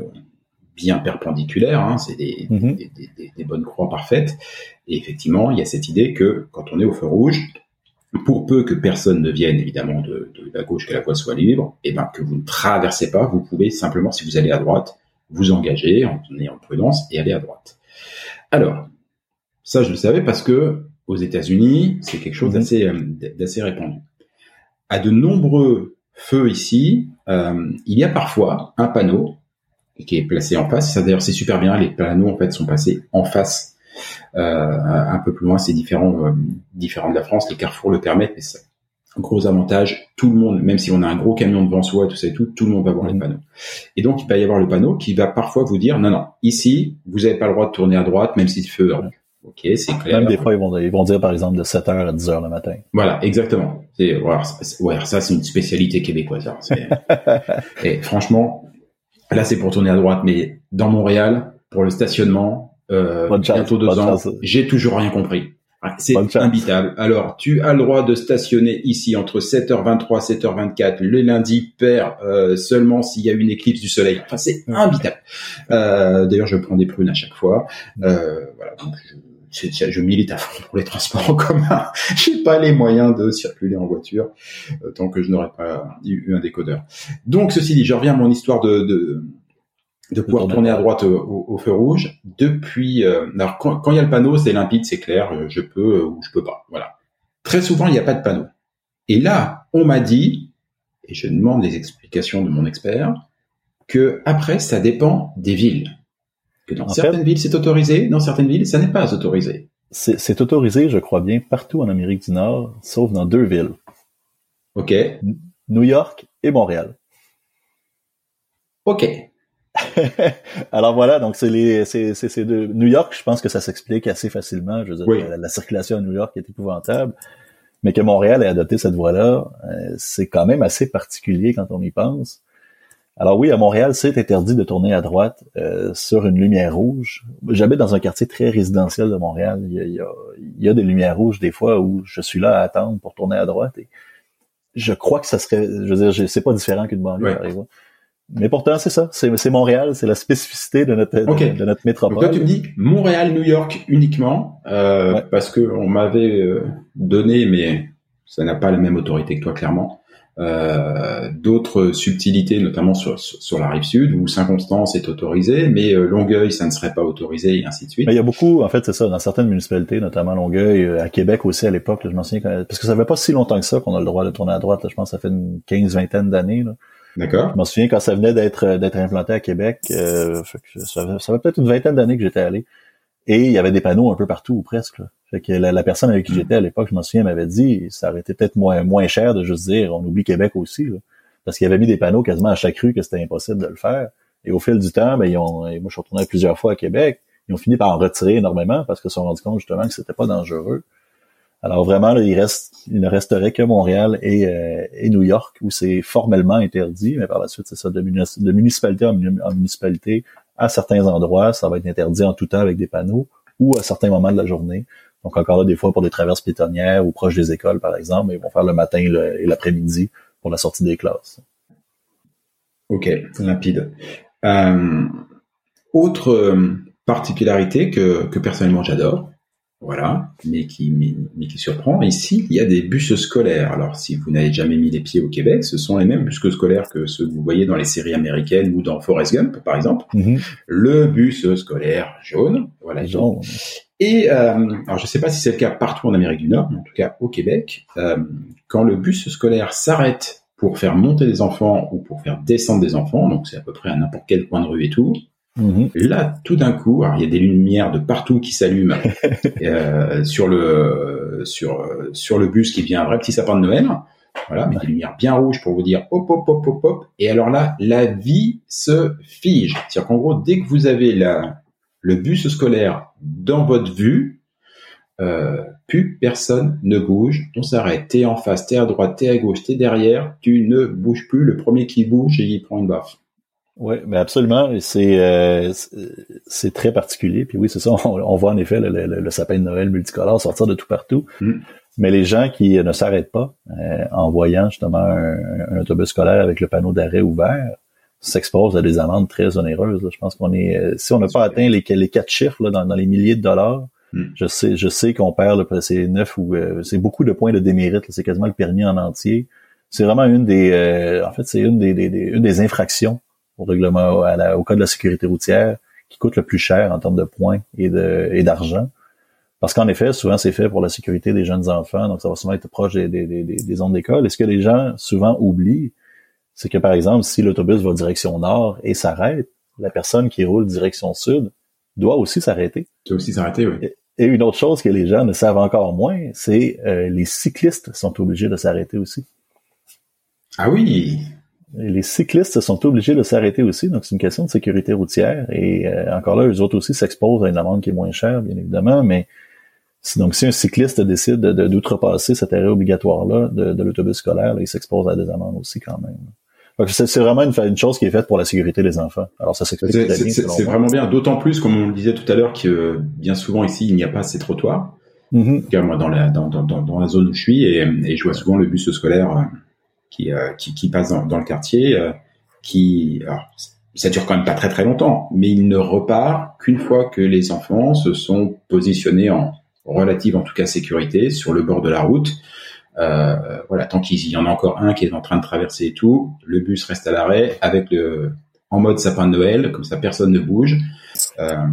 bien perpendiculaires, hein, c'est des, mm-hmm. des, des, des, bonnes croix parfaites. Et effectivement, il y a cette idée que quand on est au feu rouge, pour peu que personne ne vienne évidemment de, de la gauche, que la voie soit libre, et eh ben que vous ne traversez pas, vous pouvez simplement, si vous allez à droite, vous engager en ayant prudence et aller à droite. Alors, ça je le savais parce que aux États-Unis, c'est quelque chose mhm. d'assez euh, d'assez répandu. À de nombreux feux ici, euh, il y a parfois un panneau qui est placé en face. Ça d'ailleurs c'est super bien. Les panneaux en fait sont passés en face, un peu plus loin. C'est différent, euh, différent de la France. Les carrefours le permettent, mais c'est un gros avantage. Tout le monde, même si on a un gros camion devant soi, tout ça et tout, tout le monde va voir les panneaux. Et donc il va y avoir le panneau qui va parfois vous dire non non, ici vous n'avez pas le droit de tourner à droite, même si le feu. Ok, c'est clair. Même des fois, ils vont, ils vont dire, par exemple, de 7h à 10h le matin. Voilà, exactement. C'est, ouais, ça, c'est une spécialité québécoise. Hein. et franchement, là, c'est pour tourner à droite, mais dans Montréal, pour le stationnement, euh, bientôt deux ans, j'ai toujours rien compris. Ah, c'est imbitable. Alors, tu as le droit de stationner ici entre 7h23 7h24 le lundi père euh, seulement s'il y a une éclipse du soleil. Enfin, c'est imbitable. Euh, D'ailleurs, je prends des prunes à chaque fois. Euh, voilà, donc je, je milite à fond pour les transports en commun. J'ai pas les moyens de circuler en voiture euh, tant que je n'aurais pas eu un décodeur. Donc ceci dit, je reviens à mon histoire de, de, de pouvoir tourner à droite au, feu rouge. Depuis, euh, alors quand, il y a le panneau, c'est limpide, c'est clair, euh, je peux ou je peux pas. Voilà. Très souvent, il n'y a pas de panneau. Et là, on m'a dit, et je demande les explications de mon expert, que après, ça dépend des villes dans certaines villes c'est autorisé, dans certaines villes ça n'est pas autorisé. C'est autorisé, je crois bien, partout en Amérique du Nord, sauf dans deux villes. OK. New York et Montréal. OK. Alors voilà, donc c'est les, c'est, deux. New York, je pense que ça s'explique assez facilement. Je veux dire, la, circulation à New York est épouvantable, mais que Montréal ait adopté cette voie-là, euh, c'est quand même assez particulier quand on y pense. Alors oui, à Montréal, c'est interdit de tourner à droite euh, sur une lumière rouge. J'habite dans un quartier très résidentiel de Montréal. Il y, a, des lumières rouges des fois où je suis là à attendre pour tourner à droite. Et je crois que ça serait, je veux dire, c'est pas différent qu'une banlieue, par exemple. Mais pourtant, c'est ça. C'est Montréal, c'est la spécificité de notre, de, notre métropole. Donc toi, tu me dis Montréal, New York uniquement, euh, parce que on m'avait euh, donné, mais ça n'a pas la même autorité que toi, clairement euh, d'autres subtilités, notamment sur, sur, la rive sud, où Saint-Constance est autorisé, mais euh, Longueuil, ça ne serait pas autorisé, et ainsi de suite. il y a beaucoup, en fait, c'est ça, dans certaines municipalités, notamment Longueuil, euh, à Québec aussi à l'époque, je m'en souviens, parce que ça fait pas si longtemps que ça qu'on a le droit de tourner à droite, je pense que ça fait une quinze, vingtaine d'années. D'accord. Je m'en souviens quand ça venait d'être d'être implanté à Québec, euh, ça, ça fait peut-être une vingtaine d'années que j'étais allé. Et il y avait des panneaux un peu partout, ou presque. Fait que la, personne avec qui j'étais à l'époque, je m'en souviens, m'avait dit, ça aurait été peut-être moins, moins cher de juste dire, on oublie Québec aussi, parce qu'il avait mis des panneaux quasiment à chaque rue que c'était impossible de le faire. Et au fil du temps, ben, ils ont, moi, je suis retourné plusieurs fois à Québec, ils ont fini par en retirer énormément parce qu'ils se sont rendus compte justement que c'était pas dangereux. Alors vraiment, là, il reste, il ne resterait que Montréal et, euh, et New York où c'est formellement interdit, mais par la suite, c'est ça, de, municipalité en, municipalité, à certains endroits, ça va être interdit en tout temps avec des panneaux ou à certains moments de la journée. Donc encore là, des fois pour des traverses piétonnières ou proches des écoles, par exemple, ils vont faire le matin et l'après-midi pour la sortie des classes. Ok, limpide. Euh, autre euh, particularité que, que personnellement j'adore, voilà, mais qui, mais, qui surprend. Ici, il y a des bus scolaires. Alors, si vous n'avez jamais mis les pieds au Québec, ce sont les mêmes bus scolaires que ceux que vous voyez dans les séries américaines ou dans Forrest Gump, par exemple. Mm-hmm. Le bus scolaire jaune, voilà, jaune. Et euh, alors, je ne sais pas si c'est le cas partout en Amérique du Nord, mais en tout cas au Québec, euh, quand le bus scolaire s'arrête pour faire monter des enfants ou pour faire descendre des enfants, donc c'est à peu près à n'importe quel coin de rue et tout, Mhm. Là, tout d'un coup, il y a des lumières de partout qui s'allument euh, sur le sur sur le bus qui vient un vrai petit sapin de Noël. Voilà, mais des lumières bien rouges pour vous dire hop hop hop hop hop. Et alors là, la vie se fige. C'est-à-dire qu'en gros, dès que vous avez la le bus scolaire dans votre vue, euh, plus personne ne bouge. On s'arrête. T'es en face, t'es à droite, t'es à gauche, t'es derrière. Tu ne bouges plus. Le premier qui bouge, il prend une baffe. Oui, mais absolument. Euh, c'est c'est très particulier. Puis oui, c'est ça. On, voit en effet le, sapin de Noël multicolore sortir de tout partout. Mm. Mais les gens qui ne s'arrêtent pas euh, en voyant justement un, autobus scolaire avec le panneau d'arrêt ouvert s'exposent à des amendes très onéreuses. Je pense qu'on est euh, si on n'a pas atteint les, les quatre chiffres là, dans, les milliers de dollars, mm. je sais je sais qu'on perd c'est neuf ou c'est beaucoup de points de démérite. C'est quasiment le permis en entier. C'est vraiment une des en fait c'est une des, des, une des infractions au règlement, au code de la sécurité routière, qui coûte le plus cher en termes de points et de et d'argent. Parce qu'en effet, souvent c'est fait pour la sécurité des jeunes enfants, donc ça va souvent être proche des, des, des, des zones d'école. Et ce que les gens souvent oublient, c'est que par exemple, si l'autobus va direction nord et s'arrête, la personne qui roule direction sud doit aussi s'arrêter. Doit aussi s'arrêter, oui. Et une autre chose que les gens ne savent encore moins, c'est euh, les cyclistes sont obligés de s'arrêter aussi. Ah oui. Les cyclistes sont obligés de s'arrêter aussi, donc c'est une question de sécurité routière. Et euh, encore là, eux autres aussi s'exposent à une amende qui est moins chère, bien évidemment, mais donc si un cycliste décide d'outrepasser cet arrêt obligatoire-là de, l'autobus scolaire, il s'expose à des amendes aussi quand même. C'est vraiment une, une, chose qui est faite pour la sécurité des enfants. Alors ça s'explique C'est vraiment bien, d'autant plus, comme on le disait tout à l'heure, que bien souvent ici, il n'y a pas ces trottoirs. Mm Moi, dans la, dans, dans, dans, la zone où je suis, et, et, je vois souvent le bus scolaire euh, qui, euh, qui, qui, passe dans, dans le quartier, euh, qui... Alors, ça dure quand même pas très très longtemps, mais il ne repart qu'une fois que les enfants se sont positionnés en relative, en tout cas sécurité, sur le bord de la route. Euh, voilà, tant qu'il y en a encore un qui est en train de traverser et tout, le bus reste à l'arrêt avec le en mode sapin de Noël, comme ça personne ne bouge. Euh,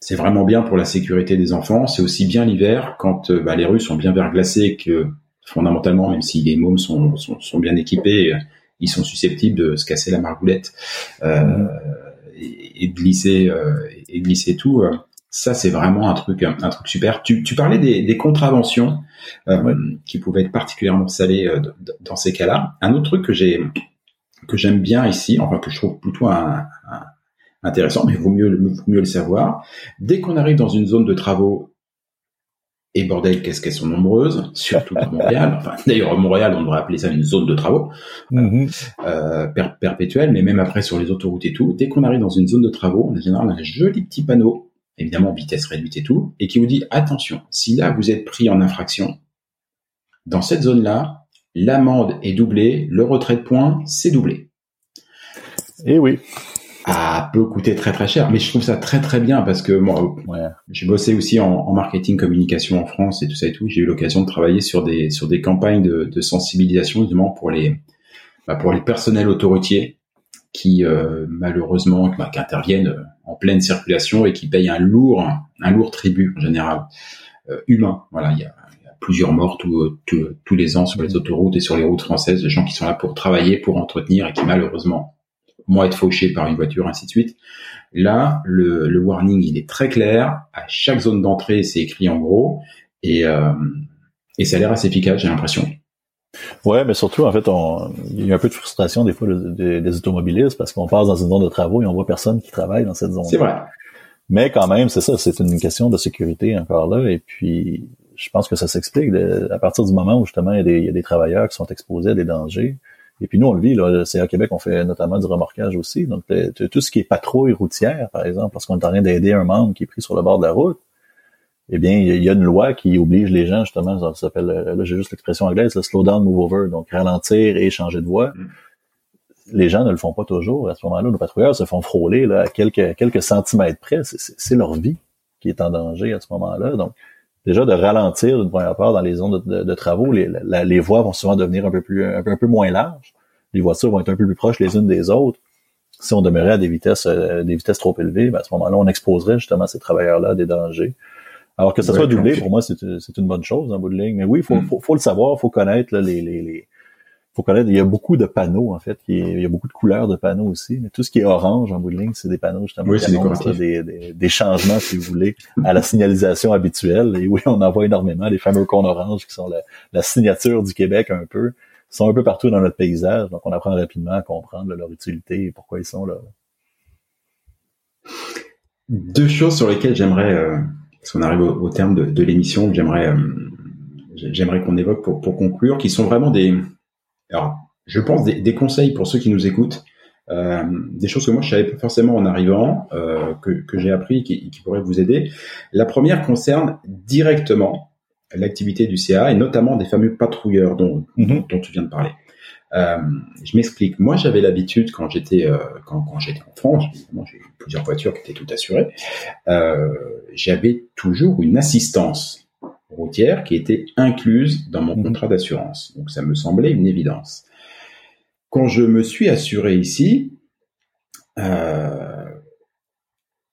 c'est vraiment bien pour la sécurité des enfants. C'est aussi bien l'hiver quand euh, bah, les rues sont bien verglacées que fondamentalement, même si les mômes sont, sont, sont, bien équipés, ils sont susceptibles de se casser la margoulette euh, et, et, de glisser et glisser tout. Ça, c'est vraiment un truc, un, truc super. Tu, tu parlais des, des contraventions euh, qui pouvaient être particulièrement salées euh, dans ces cas-là. Un autre truc que j'ai que j'aime bien ici, enfin que je trouve plutôt un, intéressant, mais vaut mieux, vaut mieux le savoir. Dès qu'on arrive dans une zone de travaux, et bordel, qu'est-ce qu'elles sont nombreuses, surtout à Montréal. Enfin, d'ailleurs, à Montréal, on devrait appeler ça une zone de travaux mm-hmm. euh, perpétuelle, mais même après sur les autoroutes et tout. Dès qu'on arrive dans une zone de travaux, on a généralement un joli petit panneau évidemment vitesse réduite et tout, et qui vous dit attention, si là vous êtes pris en infraction, dans cette zone-là, l'amende est doublée, le retrait de points, c'est doublé. Eh oui. Ah, peut coûter très très cher, mais je trouve ça très très bien parce que moi, j'ai bossé aussi en, marketing communication en France et tout ça et tout. J'ai eu l'occasion de travailler sur des sur des campagnes de, de sensibilisation justement pour les bah, pour les personnels autoroutiers qui euh, malheureusement bah, qui interviennent euh, en pleine circulation et qui payent un lourd un lourd tribut en général euh, humain. Voilà, il y a, plusieurs morts tous les ans sur les autoroutes et sur les routes françaises, de gens qui sont là pour travailler, pour entretenir et qui malheureusement vont être fauchés par une voiture, ainsi de suite. Là, le, le warning il est très clair. À chaque zone d'entrée, c'est écrit en gros et et ça a l'air assez efficace, j'ai l'impression. Ouais, mais surtout, en fait, on, il y a un peu de frustration des fois des, automobilistes parce qu'on passe dans une zone de travaux et on voit personne qui travaille dans cette zone. C'est vrai. Mais quand même, c'est ça, c'est une question de sécurité encore là. Et puis, je pense que ça s'explique à partir du moment où justement il y, a des, il y, a des, travailleurs qui sont exposés à des dangers. Et puis nous, on le vit, là, c'est à Québec, on fait notamment du remorquage aussi. Donc, tout ce qui est patrouille routière, par exemple, parce qu'on est en train d'aider un membre qui est pris sur le bord de la route, eh bien, il y a une loi qui oblige les gens, justement, ça s'appelle, là, j'ai juste l'expression anglaise, le slow down, move over, donc ralentir et changer de voie. Mm. Les gens ne le font pas toujours. À ce moment-là, nos patrouilleurs se font frôler là, à quelques, quelques centimètres près. C'est leur vie qui est en danger à ce moment-là. Donc, déjà, de ralentir d'une première part dans les zones de, travaux, les, les voies vont souvent devenir un peu plus, un peu, un peu moins larges. Les voitures vont être un peu plus proches les unes des autres si on demeurait à des vitesses euh, des vitesses trop élevées, ben à ce moment-là, on exposerait justement ces travailleurs-là à des dangers. Alors que ça soit doublé, pour moi, c'est une bonne chose en bout de ligne. Mais oui, il faut, hmm. faut, faut, le savoir, il faut connaître là, les, les, les, faut connaître. Il y a beaucoup de panneaux en fait. Il y a beaucoup de couleurs de panneaux aussi. Mais tout ce qui est orange en bout de ligne, c'est des panneaux justement oui, qui des, des, des, changements, si vous voulez, à la signalisation habituelle. Et oui, on en voit énormément. Les fameux cônes orange qui sont la, la, signature du Québec un peu, sont un peu partout dans notre paysage. Donc on apprend rapidement à comprendre leur utilité et pourquoi ils sont là. Deux choses sur lesquelles j'aimerais euh, parce qu'on arrive au, terme de, l'émission, j'aimerais euh, j'aimerais qu'on évoque pour, pour conclure, qui sont vraiment des, alors je pense des, conseils pour ceux qui nous écoutent, euh, des choses que moi je savais pas forcément en arrivant, euh, que, que j'ai appris qui, qui pourraient vous aider. La première concerne directement l'activité du CA et notamment des fameux patrouilleurs dont, mm-hmm. dont tu viens de parler. Euh, je m'explique. Moi, j'avais l'habitude quand j'étais euh, quand, quand j'étais enfant, évidemment, j'ai eu plusieurs voitures qui étaient toutes assurées. Euh, j'avais toujours une assistance routière qui était incluse dans mon mhm. contrat d'assurance. Donc, ça me semblait une évidence. Quand je me suis assuré ici, euh,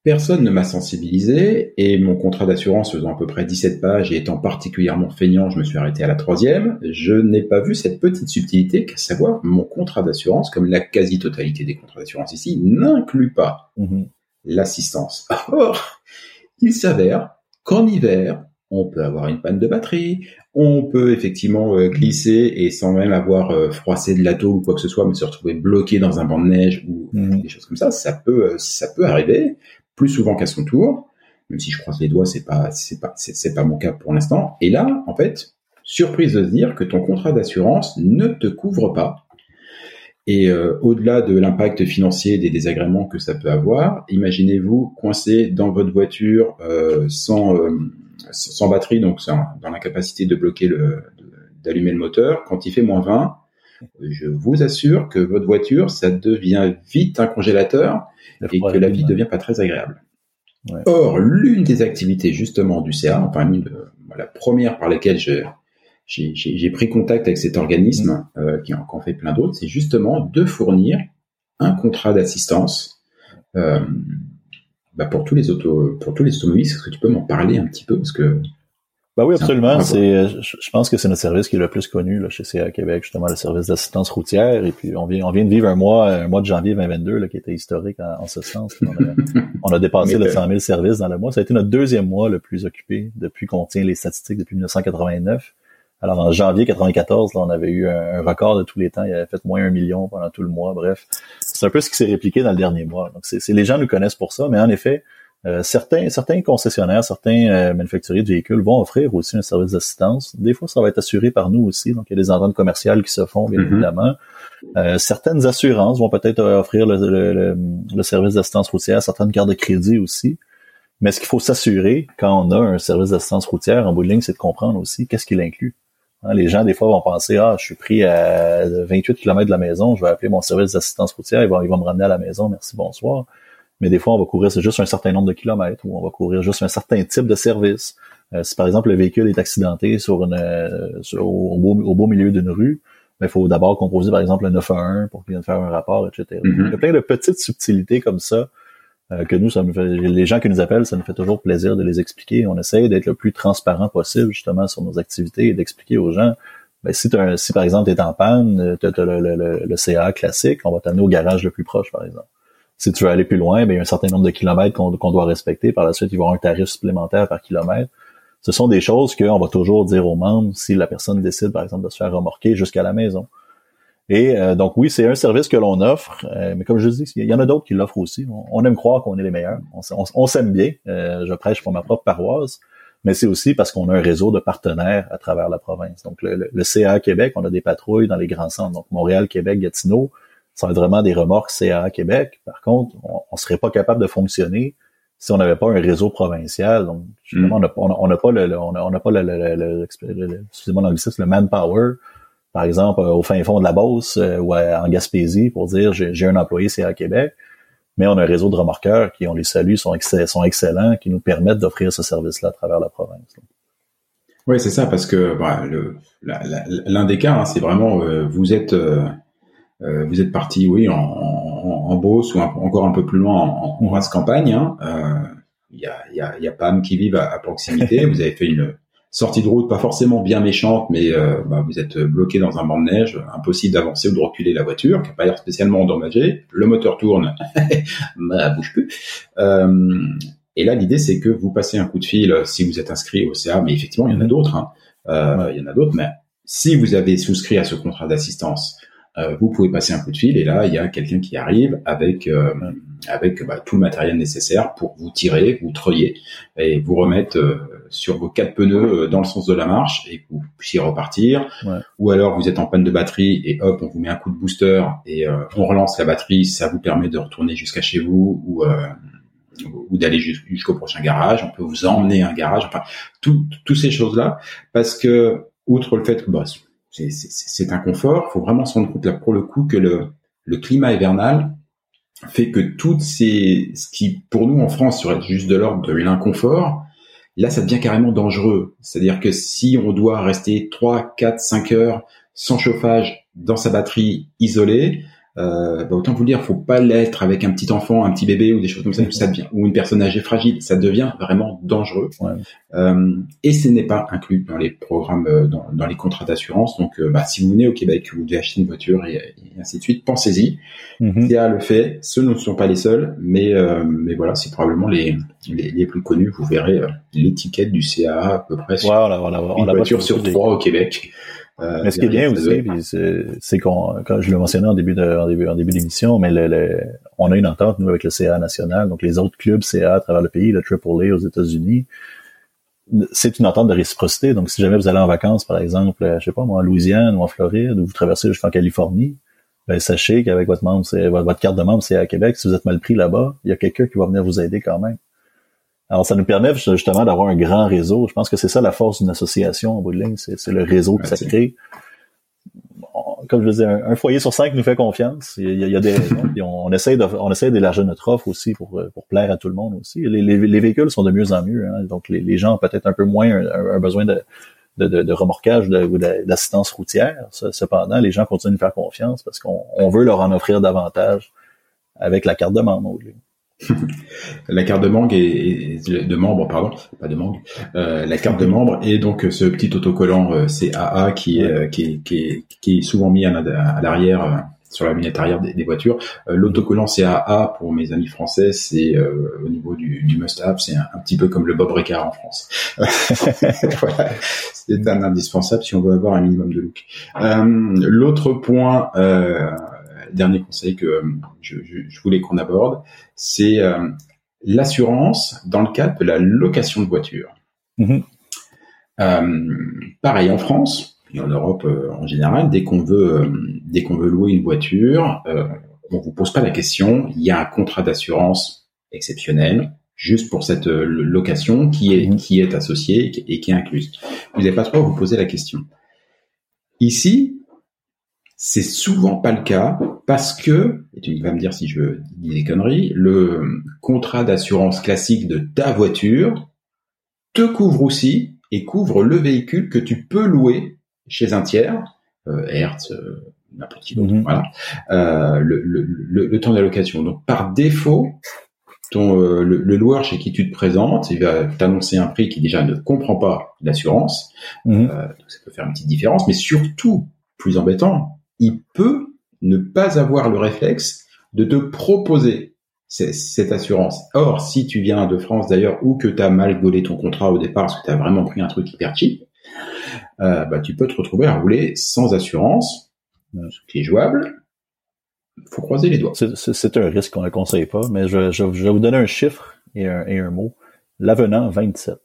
personne ne m'a sensibilisé et mon contrat d'assurance faisant à peu près 17 pages et étant particulièrement feignant, je me suis arrêté à la troisième. Je n'ai pas vu cette petite subtilité qu'à savoir mon contrat d'assurance, comme la quasi-totalité des contrats d'assurance ici, n'inclut pas Mhm. l'assistance. Or, il s'avère qu'en hiver, on peut avoir une panne de batterie, on peut effectivement euh, glisser et sans même avoir euh, froissé de la tôle ou quoi que ce soit, mais se retrouver bloqué dans un banc de neige ou Mhm. des choses comme ça. Ça peut, euh, ça peut arriver plus souvent qu'à son tour. Même si je croise les doigts, c'est pas, c'est pas, c'est pas mon cas pour l'instant. Et là, en fait, surprise de se dire que ton contrat d'assurance ne te couvre pas. Et euh, au-delà de l'impact financier des désagréments que ça peut avoir, imaginez-vous coincé dans votre voiture sans, sans batterie, donc dans l'incapacité de bloquer le, d'allumer le moteur. Quand il fait moins 20, je vous assure que votre voiture, ça devient vite un congélateur et que la vie devient pas très agréable. Ouais. Or, l'une des activités justement du CA, enfin l'une de- la première par laquelle je- j'ai j'ai- j'ai pris contact avec cet organisme, euh, qui, en, qui en fait plein d'autres, c'est justement de fournir un contrat d'assistance euh, bah, pour tous les autos, pour tous les automobilistes. Est-ce que tu peux m'en parler un petit peu? Parce que Ben oui, absolument. C'est, je, je pense que c'est notre service qui est le plus connu là, chez CA Québec, justement le service d'assistance routière. Et puis on vient, on vient de vivre un mois, un mois de janvier 2022 là, qui était historique en, en ce sens. On a, on a dépassé le euh, 100 000 services dans le mois. Ça a été notre deuxième mois le plus occupé depuis qu'on tient les statistiques depuis 1989. Alors en janvier 94, là, on avait eu un, record de tous les temps. Il avait fait moins un million pendant tout le mois. Bref, c'est un peu ce qui s'est répliqué dans le dernier mois. Donc c'est, les gens nous connaissent pour ça, mais en effet. Euh, certains, certains concessionnaires, certains euh, manufacturiers de véhicules vont offrir aussi un service d'assistance. Des fois, ça va être assuré par nous aussi. Donc, il y a des ententes commerciales qui se font, bien Mhm. évidemment. Euh, certaines assurances vont peut-être euh, offrir le, le- le- le service d'assistance routière, certaines cartes de crédit aussi. Mais ce qu'il faut s'assurer quand on a un service d'assistance routière, en bout de ligne, c'est de comprendre aussi qu'est-ce qu'il inclut. Hein, les gens, des fois, vont penser, ah, je suis pris à 28 km de la maison, je vais appeler mon service d'assistance routière, ils vont, ils vont me ramener à la maison, merci, bonsoir mais des fois, on va couvrir c'est juste un certain nombre de kilomètres ou on va couvrir juste un certain type de service. Euh, si par exemple le véhicule est accidenté sur une, euh, sur- au, beau, au beau milieu d'une rue, ben, il faut d'abord composer par exemple le 911 pour qu'il vienne faire un rapport, etc. Mhm. Il y a plein de petites subtilités comme ça que nous, ça fait, les gens qui nous appellent, ça nous fait toujours plaisir de les expliquer. On essaye d'être le plus transparent possible justement sur nos activités et d'expliquer aux gens ben, si, si par exemple tu es en panne, tu as le, le, le, CA classique, on va t'amener au garage le plus proche, par exemple. Si tu veux aller plus loin, ben, il y a un certain nombre de kilomètres qu'on doit respecter. Par la suite, il va y avoir un tarif supplémentaire par kilomètre. Ce sont des choses qu'on va toujours dire aux membres si la personne décide, par exemple, de se faire remorquer jusqu'à la maison. Et euh, donc oui, c'est un service que l'on offre, euh, mais comme je dis, il y en a d'autres qui l'offrent aussi. On, on aime croire qu'on est les meilleurs. On, s'aime bien. Euh, je prêche pour ma propre paroisse, mais c'est aussi parce qu'on a un réseau de partenaires à travers la province. Donc le, le, le CA Québec, on a des patrouilles dans les grands centres, donc Montréal, Québec, Gatineau. Ça va être vraiment des remorques CA Québec. Par contre, on, on serait pas capable de fonctionner si on n'avait pas un réseau provincial. Donc, justement, on n'a on a- on n'a pas le, on a, on n'a pas le, le, le, le- le manpower, par exemple, euh, au fin fond de la Beauce euh, ou à- en Gaspésie pour dire j'ai un employé CA Québec, mais on a un réseau de remorqueurs qui, on les salue, sont, excell- sont excellents, qui nous permettent d'offrir ce service-là à travers la province. Oui, c'est ça, parce que bah, l'un des cas, hein, c'est vraiment euh, vous êtes euh, euh, vous êtes parti, oui, en, en, en Beauce ou un- encore un peu plus loin en, en campagne. hein. Euh, Il y, a, y, a, y a Pam qui vivent à, à proximité. vous avez fait une sortie de route pas forcément bien méchante, mais euh, bah, vous êtes bloqué dans un banc de neige, impossible d'avancer ou de reculer la voiture, qui n'a pas l'air spécialement endommagée. Le moteur tourne, bah, bouge plus. Euh, et là, l'idée, c'est que vous passez un coup de fil euh, si vous êtes inscrit au CA, mais effectivement, il y en a d'autres. Hein. Euh, Il y en a d'autres, mais si vous avez souscrit à ce contrat d'assistance, euh, vous pouvez passer un coup de fil et là, il y a quelqu'un qui arrive avec euh, avec bah, tout le matériel nécessaire pour vous tirer, vous treuiller et vous remettre euh, sur vos quatre pneus euh, dans le sens de la marche et que vous puissiez repartir. Ouais. Ou alors vous êtes en panne de batterie et hop, on vous met un coup de booster et euh, on relance la batterie. Ça vous permet de retourner jusqu'à chez vous ou euh, ou d'aller jus- jusqu'au prochain garage. On peut vous emmener à un garage. Enfin, tout- toutes ces choses-là, parce que outre le fait que bah, c'est un confort, faut vraiment se rendre compte là pour le coup que le, le climat hivernal fait que toutes ces ce qui pour nous en France serait juste de l'ordre de l'inconfort, là ça devient carrément dangereux. C'est-à-dire que si on doit rester 3, 4, 5 heures sans chauffage dans sa batterie isolée, euh, bah, autant vous le dire, faut pas l'être avec un petit enfant, un petit bébé ou des choses comme ça, ça devient, ou une personne âgée fragile, ça devient vraiment dangereux. Euh, et ce n'est pas inclus dans les programmes, euh, dans, dans les contrats d'assurance. Donc, euh, bah, si vous venez au Québec, vous devez acheter une voiture et, et ainsi de suite, pensez-y. Mm le fait, ce ne sont pas les seuls, mais euh, mais voilà, c'est probablement les, les, les plus connus. Vous verrez l'étiquette du CAA à peu près sur voilà, voilà, une voiture sur trois au Québec. Euh, mais ce qui est bien aussi, c'est qu'on, quand je le mentionnais en début de, en début, en début d'émission, mais le, on a une entente nous avec le CA national, donc les autres clubs CA à travers le pays, le AAA aux États-Unis. C'est une entente de réciprocité. Donc, si jamais vous allez en vacances, par exemple, je sais pas moi, en Louisiane ou en Floride, ou vous traversez jusqu'en Californie, ben sachez qu'avec votre membre, c'est votre carte de membre, c'est à Québec. Si vous êtes mal pris là-bas, il y a quelqu'un qui va venir vous aider quand même. Alors, ça nous permet justement d'avoir un grand réseau. Je pense que c'est ça la force d'une association en bout de ligne, c'est le réseau que ça crée. Comme je disais, un, foyer sur cinq nous fait confiance. Il y a, des raisons. on, essaie de, on essaie d'élargir notre offre aussi pour, pour plaire à tout le monde aussi. Les, véhicules sont de mieux en mieux. Hein. donc, les, gens ont peut-être un peu moins un, besoin de, de, de, remorquage ou d'assistance routière. Cependant, les gens continuent de faire confiance parce qu'on veut leur en offrir davantage avec la carte de membre. La carte de membre et, de membre, pardon, pas de membre, euh, la carte de membre et donc ce petit autocollant euh, CAA qui, est, qui, qui, qui est souvent mis à, l'arrière euh, sur la lunette arrière des, voitures. L'autocollant CAA pour mes amis français, c'est au niveau du, du must-have, c'est un, petit peu comme le Bob Ricard en France. voilà. C'est un indispensable si on veut avoir un minimum de look. L'autre point dernier conseil que euh, je, voulais qu'on aborde, c'est euh, l'assurance dans le cadre de la location de voiture. Mm-hmm. Euh, pareil en France et en Europe en général, dès qu'on veut, dès qu'on veut louer une voiture, on vous pose pas la question. Il y a un contrat d'assurance exceptionnel juste pour cette location qui est, mm-hmm. qui est associée et qui est incluse. Vous n'avez pas trop à vous poser la question. Ici, c'est souvent pas le cas parce que, et tu vas me dire si je dis des conneries, le contrat d'assurance classique de ta voiture te couvre aussi et couvre le véhicule que tu peux louer chez un tiers, euh, Hertz, euh, n'importe qui d'autre, mhm. voilà, euh, le, le, temps d'allocation. Donc par défaut, ton, euh, le, loueur chez qui tu te présentes, il va t'annoncer un prix qui déjà ne comprend pas l'assurance, donc ça peut faire une petite différence, mais surtout, plus embêtant, il peut ne pas avoir le réflexe de te proposer cette assurance. Or, si tu viens de France d'ailleurs ou que tu as mal gaulé ton contrat au départ parce que tu as vraiment pris un truc hyper cheap, euh, bah, tu peux te retrouver à rouler sans assurance, ce qui est jouable. faut croiser les doigts. C'est un risque qu'on ne conseille pas, mais je, vais vous donner un chiffre et un, et un mot. L'avenant 27.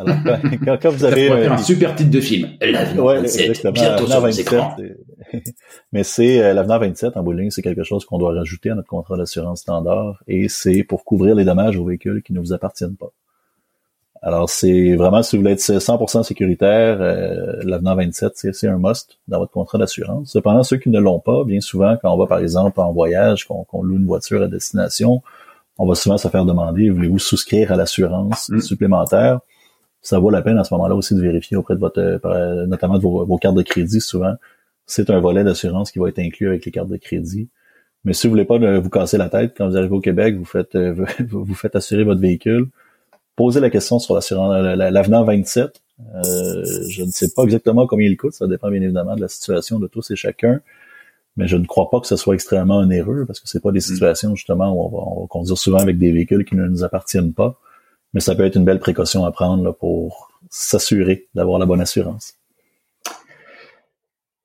Alors, quand, vous avez un super titre de film, l'avenant ouais, 27, bientôt sur 27, Mais c'est euh, l'avenant 27 en bowling, c'est quelque chose qu'on doit rajouter à notre contrat d'assurance standard et c'est pour couvrir les dommages aux véhicules qui ne vous appartiennent pas. Alors c'est vraiment si vous voulez être 100% sécuritaire, euh, l'avenant 27 c'est un must dans votre contrat d'assurance. Cependant ceux qui ne l'ont pas, bien souvent quand on va par exemple en voyage, qu'on loue une voiture à destination, on va souvent se faire demander voulez-vous souscrire à l'assurance mm. supplémentaire? Ça vaut la peine à ce moment-là aussi de vérifier auprès de votre, euh, notamment de vos, cartes de crédit souvent. C'est un volet d'assurance qui va être inclus avec les cartes de crédit. Mais si vous voulez pas vous casser la tête quand vous arrivez au Québec, vous faites euh, vous faites assurer votre véhicule. Posez la question sur l'assurance l'avenant 27. Euh, je ne sais pas exactement combien il coûte, ça dépend bien évidemment de la situation de tous et chacun. Mais je ne crois pas que ce soit extrêmement onéreux parce que c'est pas des mm. situations justement où on va, on va conduire souvent avec des véhicules qui ne nous appartiennent pas mais ça peut être une belle précaution à prendre pour s'assurer d'avoir la bonne assurance.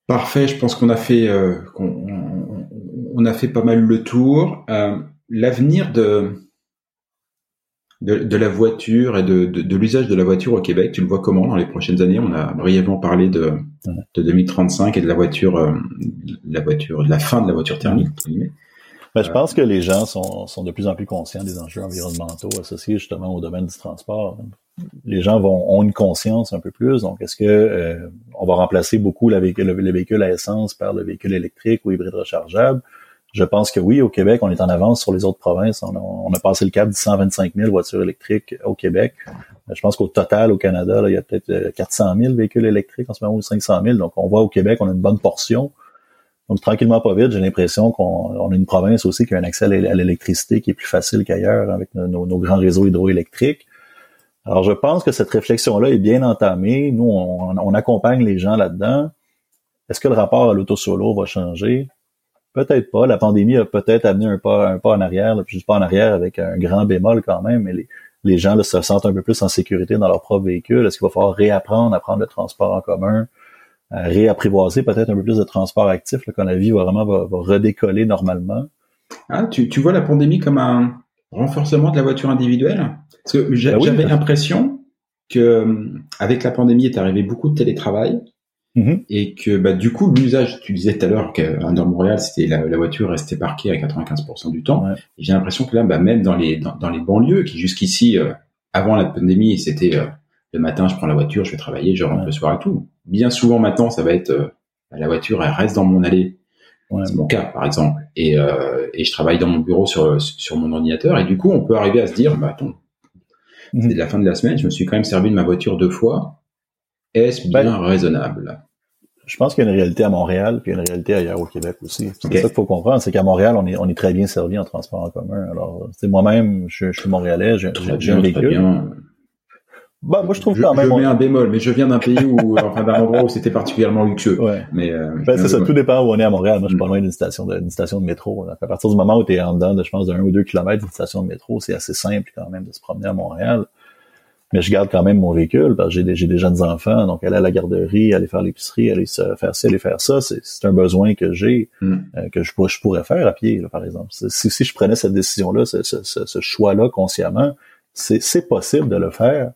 Parfait, je pense qu'on a fait euh, on, a fait pas mal le tour. Euh, l'avenir de, de, la voiture et de, de, l'usage de la voiture au Québec, tu le vois comment dans les prochaines années? On a brièvement parlé de, de 2035 et de la voiture, euh, la voiture, de la fin de la voiture thermique. Ben, je pense que les gens sont, sont de plus en plus conscients des enjeux environnementaux associés justement au domaine du transport. Les gens vont, ont une conscience un peu plus. Donc, est-ce que euh, on va remplacer beaucoup la véhicule, le, véhicule à essence par le véhicule électrique ou hybride rechargeable? Je pense que oui, au Québec, on est en avance sur les autres provinces. On a, on a passé le cap de 125 000 voitures électriques au Québec. Je pense qu'au total, au Canada, là, il y a peut-être 400 euh, 000 véhicules électriques en ce moment ou 500 000. Donc, on voit au Québec, on a une bonne portion Donc, tranquillement, pas vite, j'ai l'impression qu'on a une province aussi qui a un accès à l'électricité qui est plus facile qu'ailleurs avec nos, grands réseaux hydroélectriques. Alors, je pense que cette réflexion-là est bien entamée. Nous, on, accompagne les gens là-dedans. Est-ce que le rapport à l'auto-solo va changer? Peut-être pas. La pandémie a peut-être amené un pas, un pas en arrière, puis juste pas en arrière avec un grand bémol quand même, mais les, les gens se sentent un peu plus en sécurité dans leur propre véhicule. Est-ce qu'il va falloir réapprendre à prendre le transport en commun? Réapprivoiser peut-être un peu plus de transport actif quand la vie va vraiment va, redécoller normalement. Ah, tu, tu vois la pandémie comme un renforcement de la voiture individuelle? Parce que ben j'avais l'impression que avec la pandémie est arrivé beaucoup de télétravail mm-hmm. et que bah, du coup l'usage, tu disais tout à l'heure qu'à Montréal, c'était la, voiture restait parquée à 95% du temps. J'ai l'impression que là, bah, même dans les dans, les banlieues qui jusqu'ici, euh, avant la pandémie, c'était euh, le matin, je prends la voiture, je vais travailler, je rentre le soir et tout. Bien souvent maintenant, ça va être euh, la voiture, elle reste dans mon allée. C'est mon cas, par exemple. Et, euh, et je travaille dans mon bureau sur, sur mon ordinateur. Et du coup, on peut arriver à se dire, bah attends, mhm. c'est la fin de la semaine, je me suis quand même servi de ma voiture deux fois. Est-ce bien ben, raisonnable? Je pense qu'il y a une réalité à Montréal, puis une réalité ailleurs au Québec aussi. C'est ça qu'il faut comprendre, c'est qu'à Montréal, on est, on est très bien servi en transport en commun. Alors, c'est moi-même, je, je, suis montréalais, j'ai un véhicule. Bah, moi, je trouve quand même. Je mets un bémol, mais je viens d'un pays où, enfin, d'un endroit où c'était particulièrement luxueux. Ouais. Mais, euh, ben, c'est ça. Tout dépend où on est à Montréal. Moi, je suis pas mm. loin d'une station de, d'une station de métro. À partir du moment où tu es en dedans de, je pense, d'un ou deux kilomètres d'une station de métro, c'est assez simple quand même de se promener à Montréal. Mais je garde quand même mon véhicule parce que j'ai des, j'ai des jeunes enfants. Donc, aller à la garderie, aller faire l'épicerie, aller se faire ci, aller faire ça, c'est, c'est un besoin que j'ai, mm. euh, que je, pourrais, je pourrais faire à pied, là, par exemple. Si, si je prenais cette décision-là, ce, ce, ce, ce choix-là consciemment, c'est, c'est possible de le faire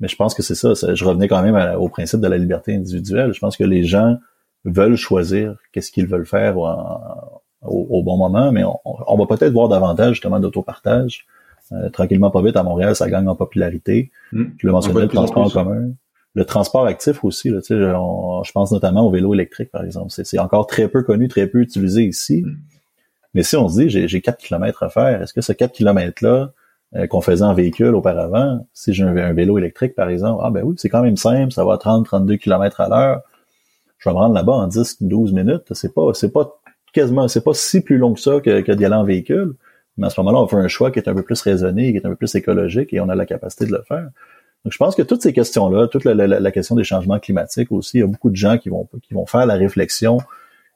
mais je pense que c'est ça, Je revenais quand même au principe de la liberté individuelle. Je pense que les gens veulent choisir qu'est-ce qu'ils veulent faire au, bon moment, mais on, va peut-être voir davantage justement d'autopartage. Euh, tranquillement, pas vite, à Montréal, ça gagne en popularité. Mmh. Je le mentionnais, le transport en commun. Le transport actif aussi, là, je pense notamment au vélo électrique, par exemple. C'est encore très peu connu, très peu utilisé ici. Mmh. Mais si on se dit, j'ai 4 km à faire, est-ce que ce 4 km-là, euh, qu'on faisait en véhicule auparavant, si j'ai un, vélo électrique, par exemple, ah ben oui, c'est quand même simple, ça va à 30, 32 km à l'heure. Je vais me rendre là-bas en 10, 12 minutes. C'est pas, c'est pas quasiment, c'est pas si plus long que ça que, que d'y aller en véhicule. Mais à ce moment-là, on fait un choix qui est un peu plus raisonné, qui est un peu plus écologique et on a la capacité de le faire. Donc, je pense que toutes ces questions-là, toute la, question des changements climatiques aussi, il y a beaucoup de gens qui vont, qui vont faire la réflexion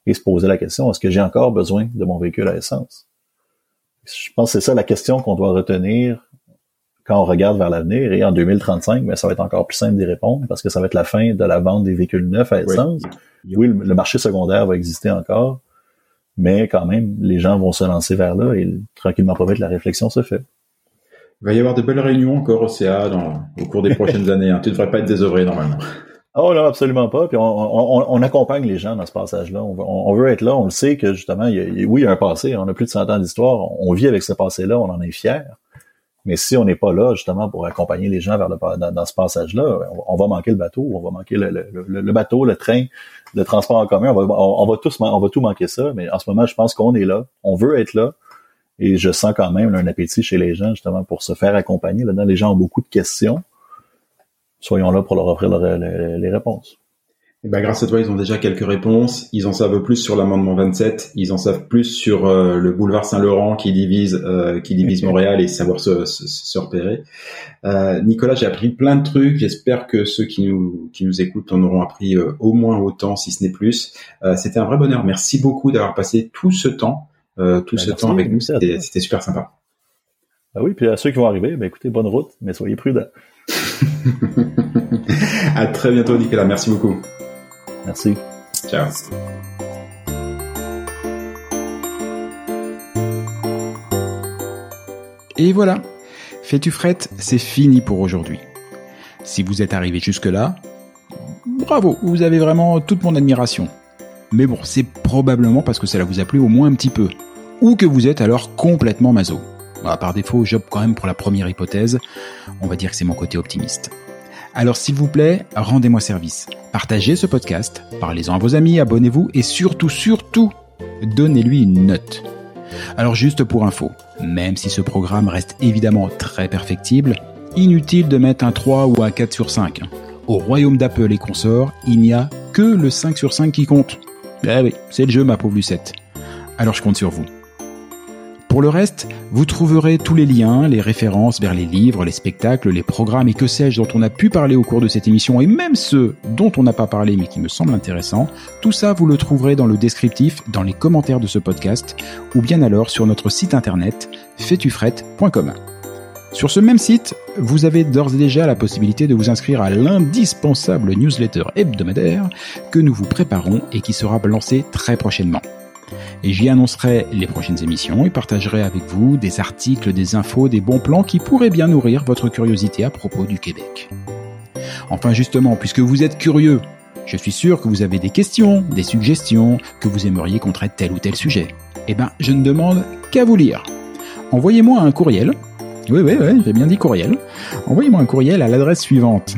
et se poser la question, est-ce que j'ai encore besoin de mon véhicule à essence? Je pense que c'est ça la question qu'on doit retenir quand on regarde vers l'avenir. Et en 2035, mais ben, ça va être encore plus simple d'y répondre parce que ça va être la fin de la vente des véhicules neufs à essence. Oui, le, marché secondaire va exister encore, mais quand même, les gens vont se lancer vers là et tranquillement pas vite, la réflexion se fait. Il va y avoir de belles réunions encore au CA dans, au cours des prochaines années. Hein. Tu ne devrais pas être désœuvré normalement. Oh non, absolument pas. Puis on, accompagne les gens dans ce passage-là. On, veut être là. On le sait que justement, il y a, oui, il y a un passé. On a plus de 100 ans d'histoire. On vit avec ce passé-là. On en est fier. Mais si on n'est pas là justement pour accompagner les gens vers le, dans, ce passage-là, on, va manquer le bateau, on va manquer le, bateau, le train, le transport en commun. On va, on, va tous, on va tout manquer ça. Mais en ce moment, je pense qu'on est là. On veut être là. Et je sens quand même un appétit chez les gens justement pour se faire accompagner. Là-dedans, les gens ont beaucoup de questions soyons là pour leur offrir les, réponses. Et eh ben, grâce à toi, ils ont déjà quelques réponses. Ils en savent plus sur l'amendement 27. Ils en savent plus sur euh, le boulevard Saint-Laurent qui divise euh, qui divise Montréal et savoir se, se, repérer. Euh, Nicolas, j'ai appris plein de trucs. J'espère que ceux qui nous qui nous écoutent en auront appris au moins autant, si ce n'est plus. C'était un vrai bonheur. Merci beaucoup d'avoir passé tout ce temps, tout ben, ce temps avec nous. C'était super sympa. Ah oui, puis à ceux qui vont arriver, ben écoutez, bonne route, mais soyez prudents. À très bientôt, Nicolas. Merci beaucoup. Merci. Ciao. Et voilà. Fais-tu frette, c'est fini pour aujourd'hui. Si vous êtes arrivé jusque-là, bravo, vous avez vraiment toute mon admiration. Mais bon, c'est probablement parce que cela vous a plu au moins un petit peu. Ou que vous êtes alors complètement maso. Bah, par défaut, j'opte quand même pour la première hypothèse. On va dire que c'est mon côté optimiste. Alors s'il vous plaît, rendez-moi service. Partagez ce podcast, parlez-en à vos amis, abonnez-vous et surtout, surtout, donnez-lui une note. Alors juste pour info, même si ce programme reste évidemment très perfectible, inutile de mettre un 3 ou un 4 sur 5. Au royaume d'Apple et consorts, il n'y a que le 5 sur 5 qui compte. Eh oui, c'est le jeu, ma pauvre Lucette. Alors je compte sur vous. Pour le reste, vous trouverez tous les liens, les références vers les livres, les spectacles, les programmes et que sais-je dont on a pu parler au cours de cette émission et même ceux dont on n'a pas parlé mais qui me semblent intéressants. Tout ça, vous le trouverez dans le descriptif, dans les commentaires de ce podcast ou bien alors sur notre site internet fétufrette.com. Sur ce même site, vous avez d'ores et déjà la possibilité de vous inscrire à l'indispensable newsletter hebdomadaire que nous vous préparons et qui sera lancé très prochainement et j'y annoncerai les prochaines émissions et partagerai avec vous des articles, des infos, des bons plans qui pourraient bien nourrir votre curiosité à propos du Québec. Enfin justement, puisque vous êtes curieux, je suis sûr que vous avez des questions, des suggestions, que vous aimeriez qu'on traite tel ou tel sujet. Eh ben, je ne demande qu'à vous lire. Envoyez-moi un courriel. Oui, oui, oui, j'ai bien dit courriel. Envoyez-moi un courriel à l'adresse suivante.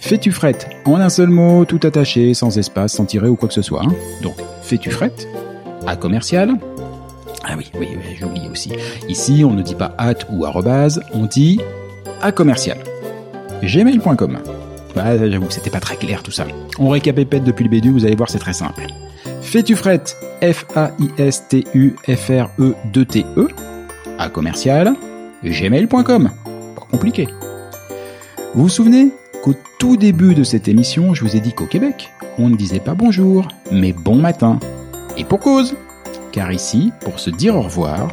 Fais-tu frette En un seul mot, tout attaché, sans espace, sans tirer ou quoi que ce soit. Donc, fais-tu frette à commercial. Ah oui, oui, oui j'oublie aussi. Ici, on ne dit pas at ou arrobase, on dit à commercial. gmail.com. Bah, j'avoue que c'était pas très clair tout ça. On récapépète depuis le B2, vous allez voir, c'est très simple. Fais-tu frette F-A-I-S-T-U-F-R-E-2-T-E à commercial gmail.com. Pas compliqué. Vous vous souvenez qu'au tout début de cette émission, je vous ai dit qu'au Québec, on ne disait pas bonjour, mais bon matin. Et pour cause Car ici, pour se dire au revoir,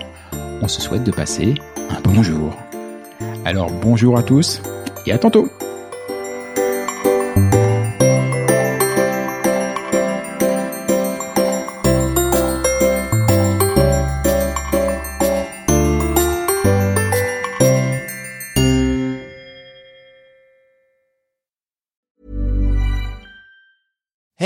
on se souhaite de passer un bonjour. Alors bonjour à tous et à tantôt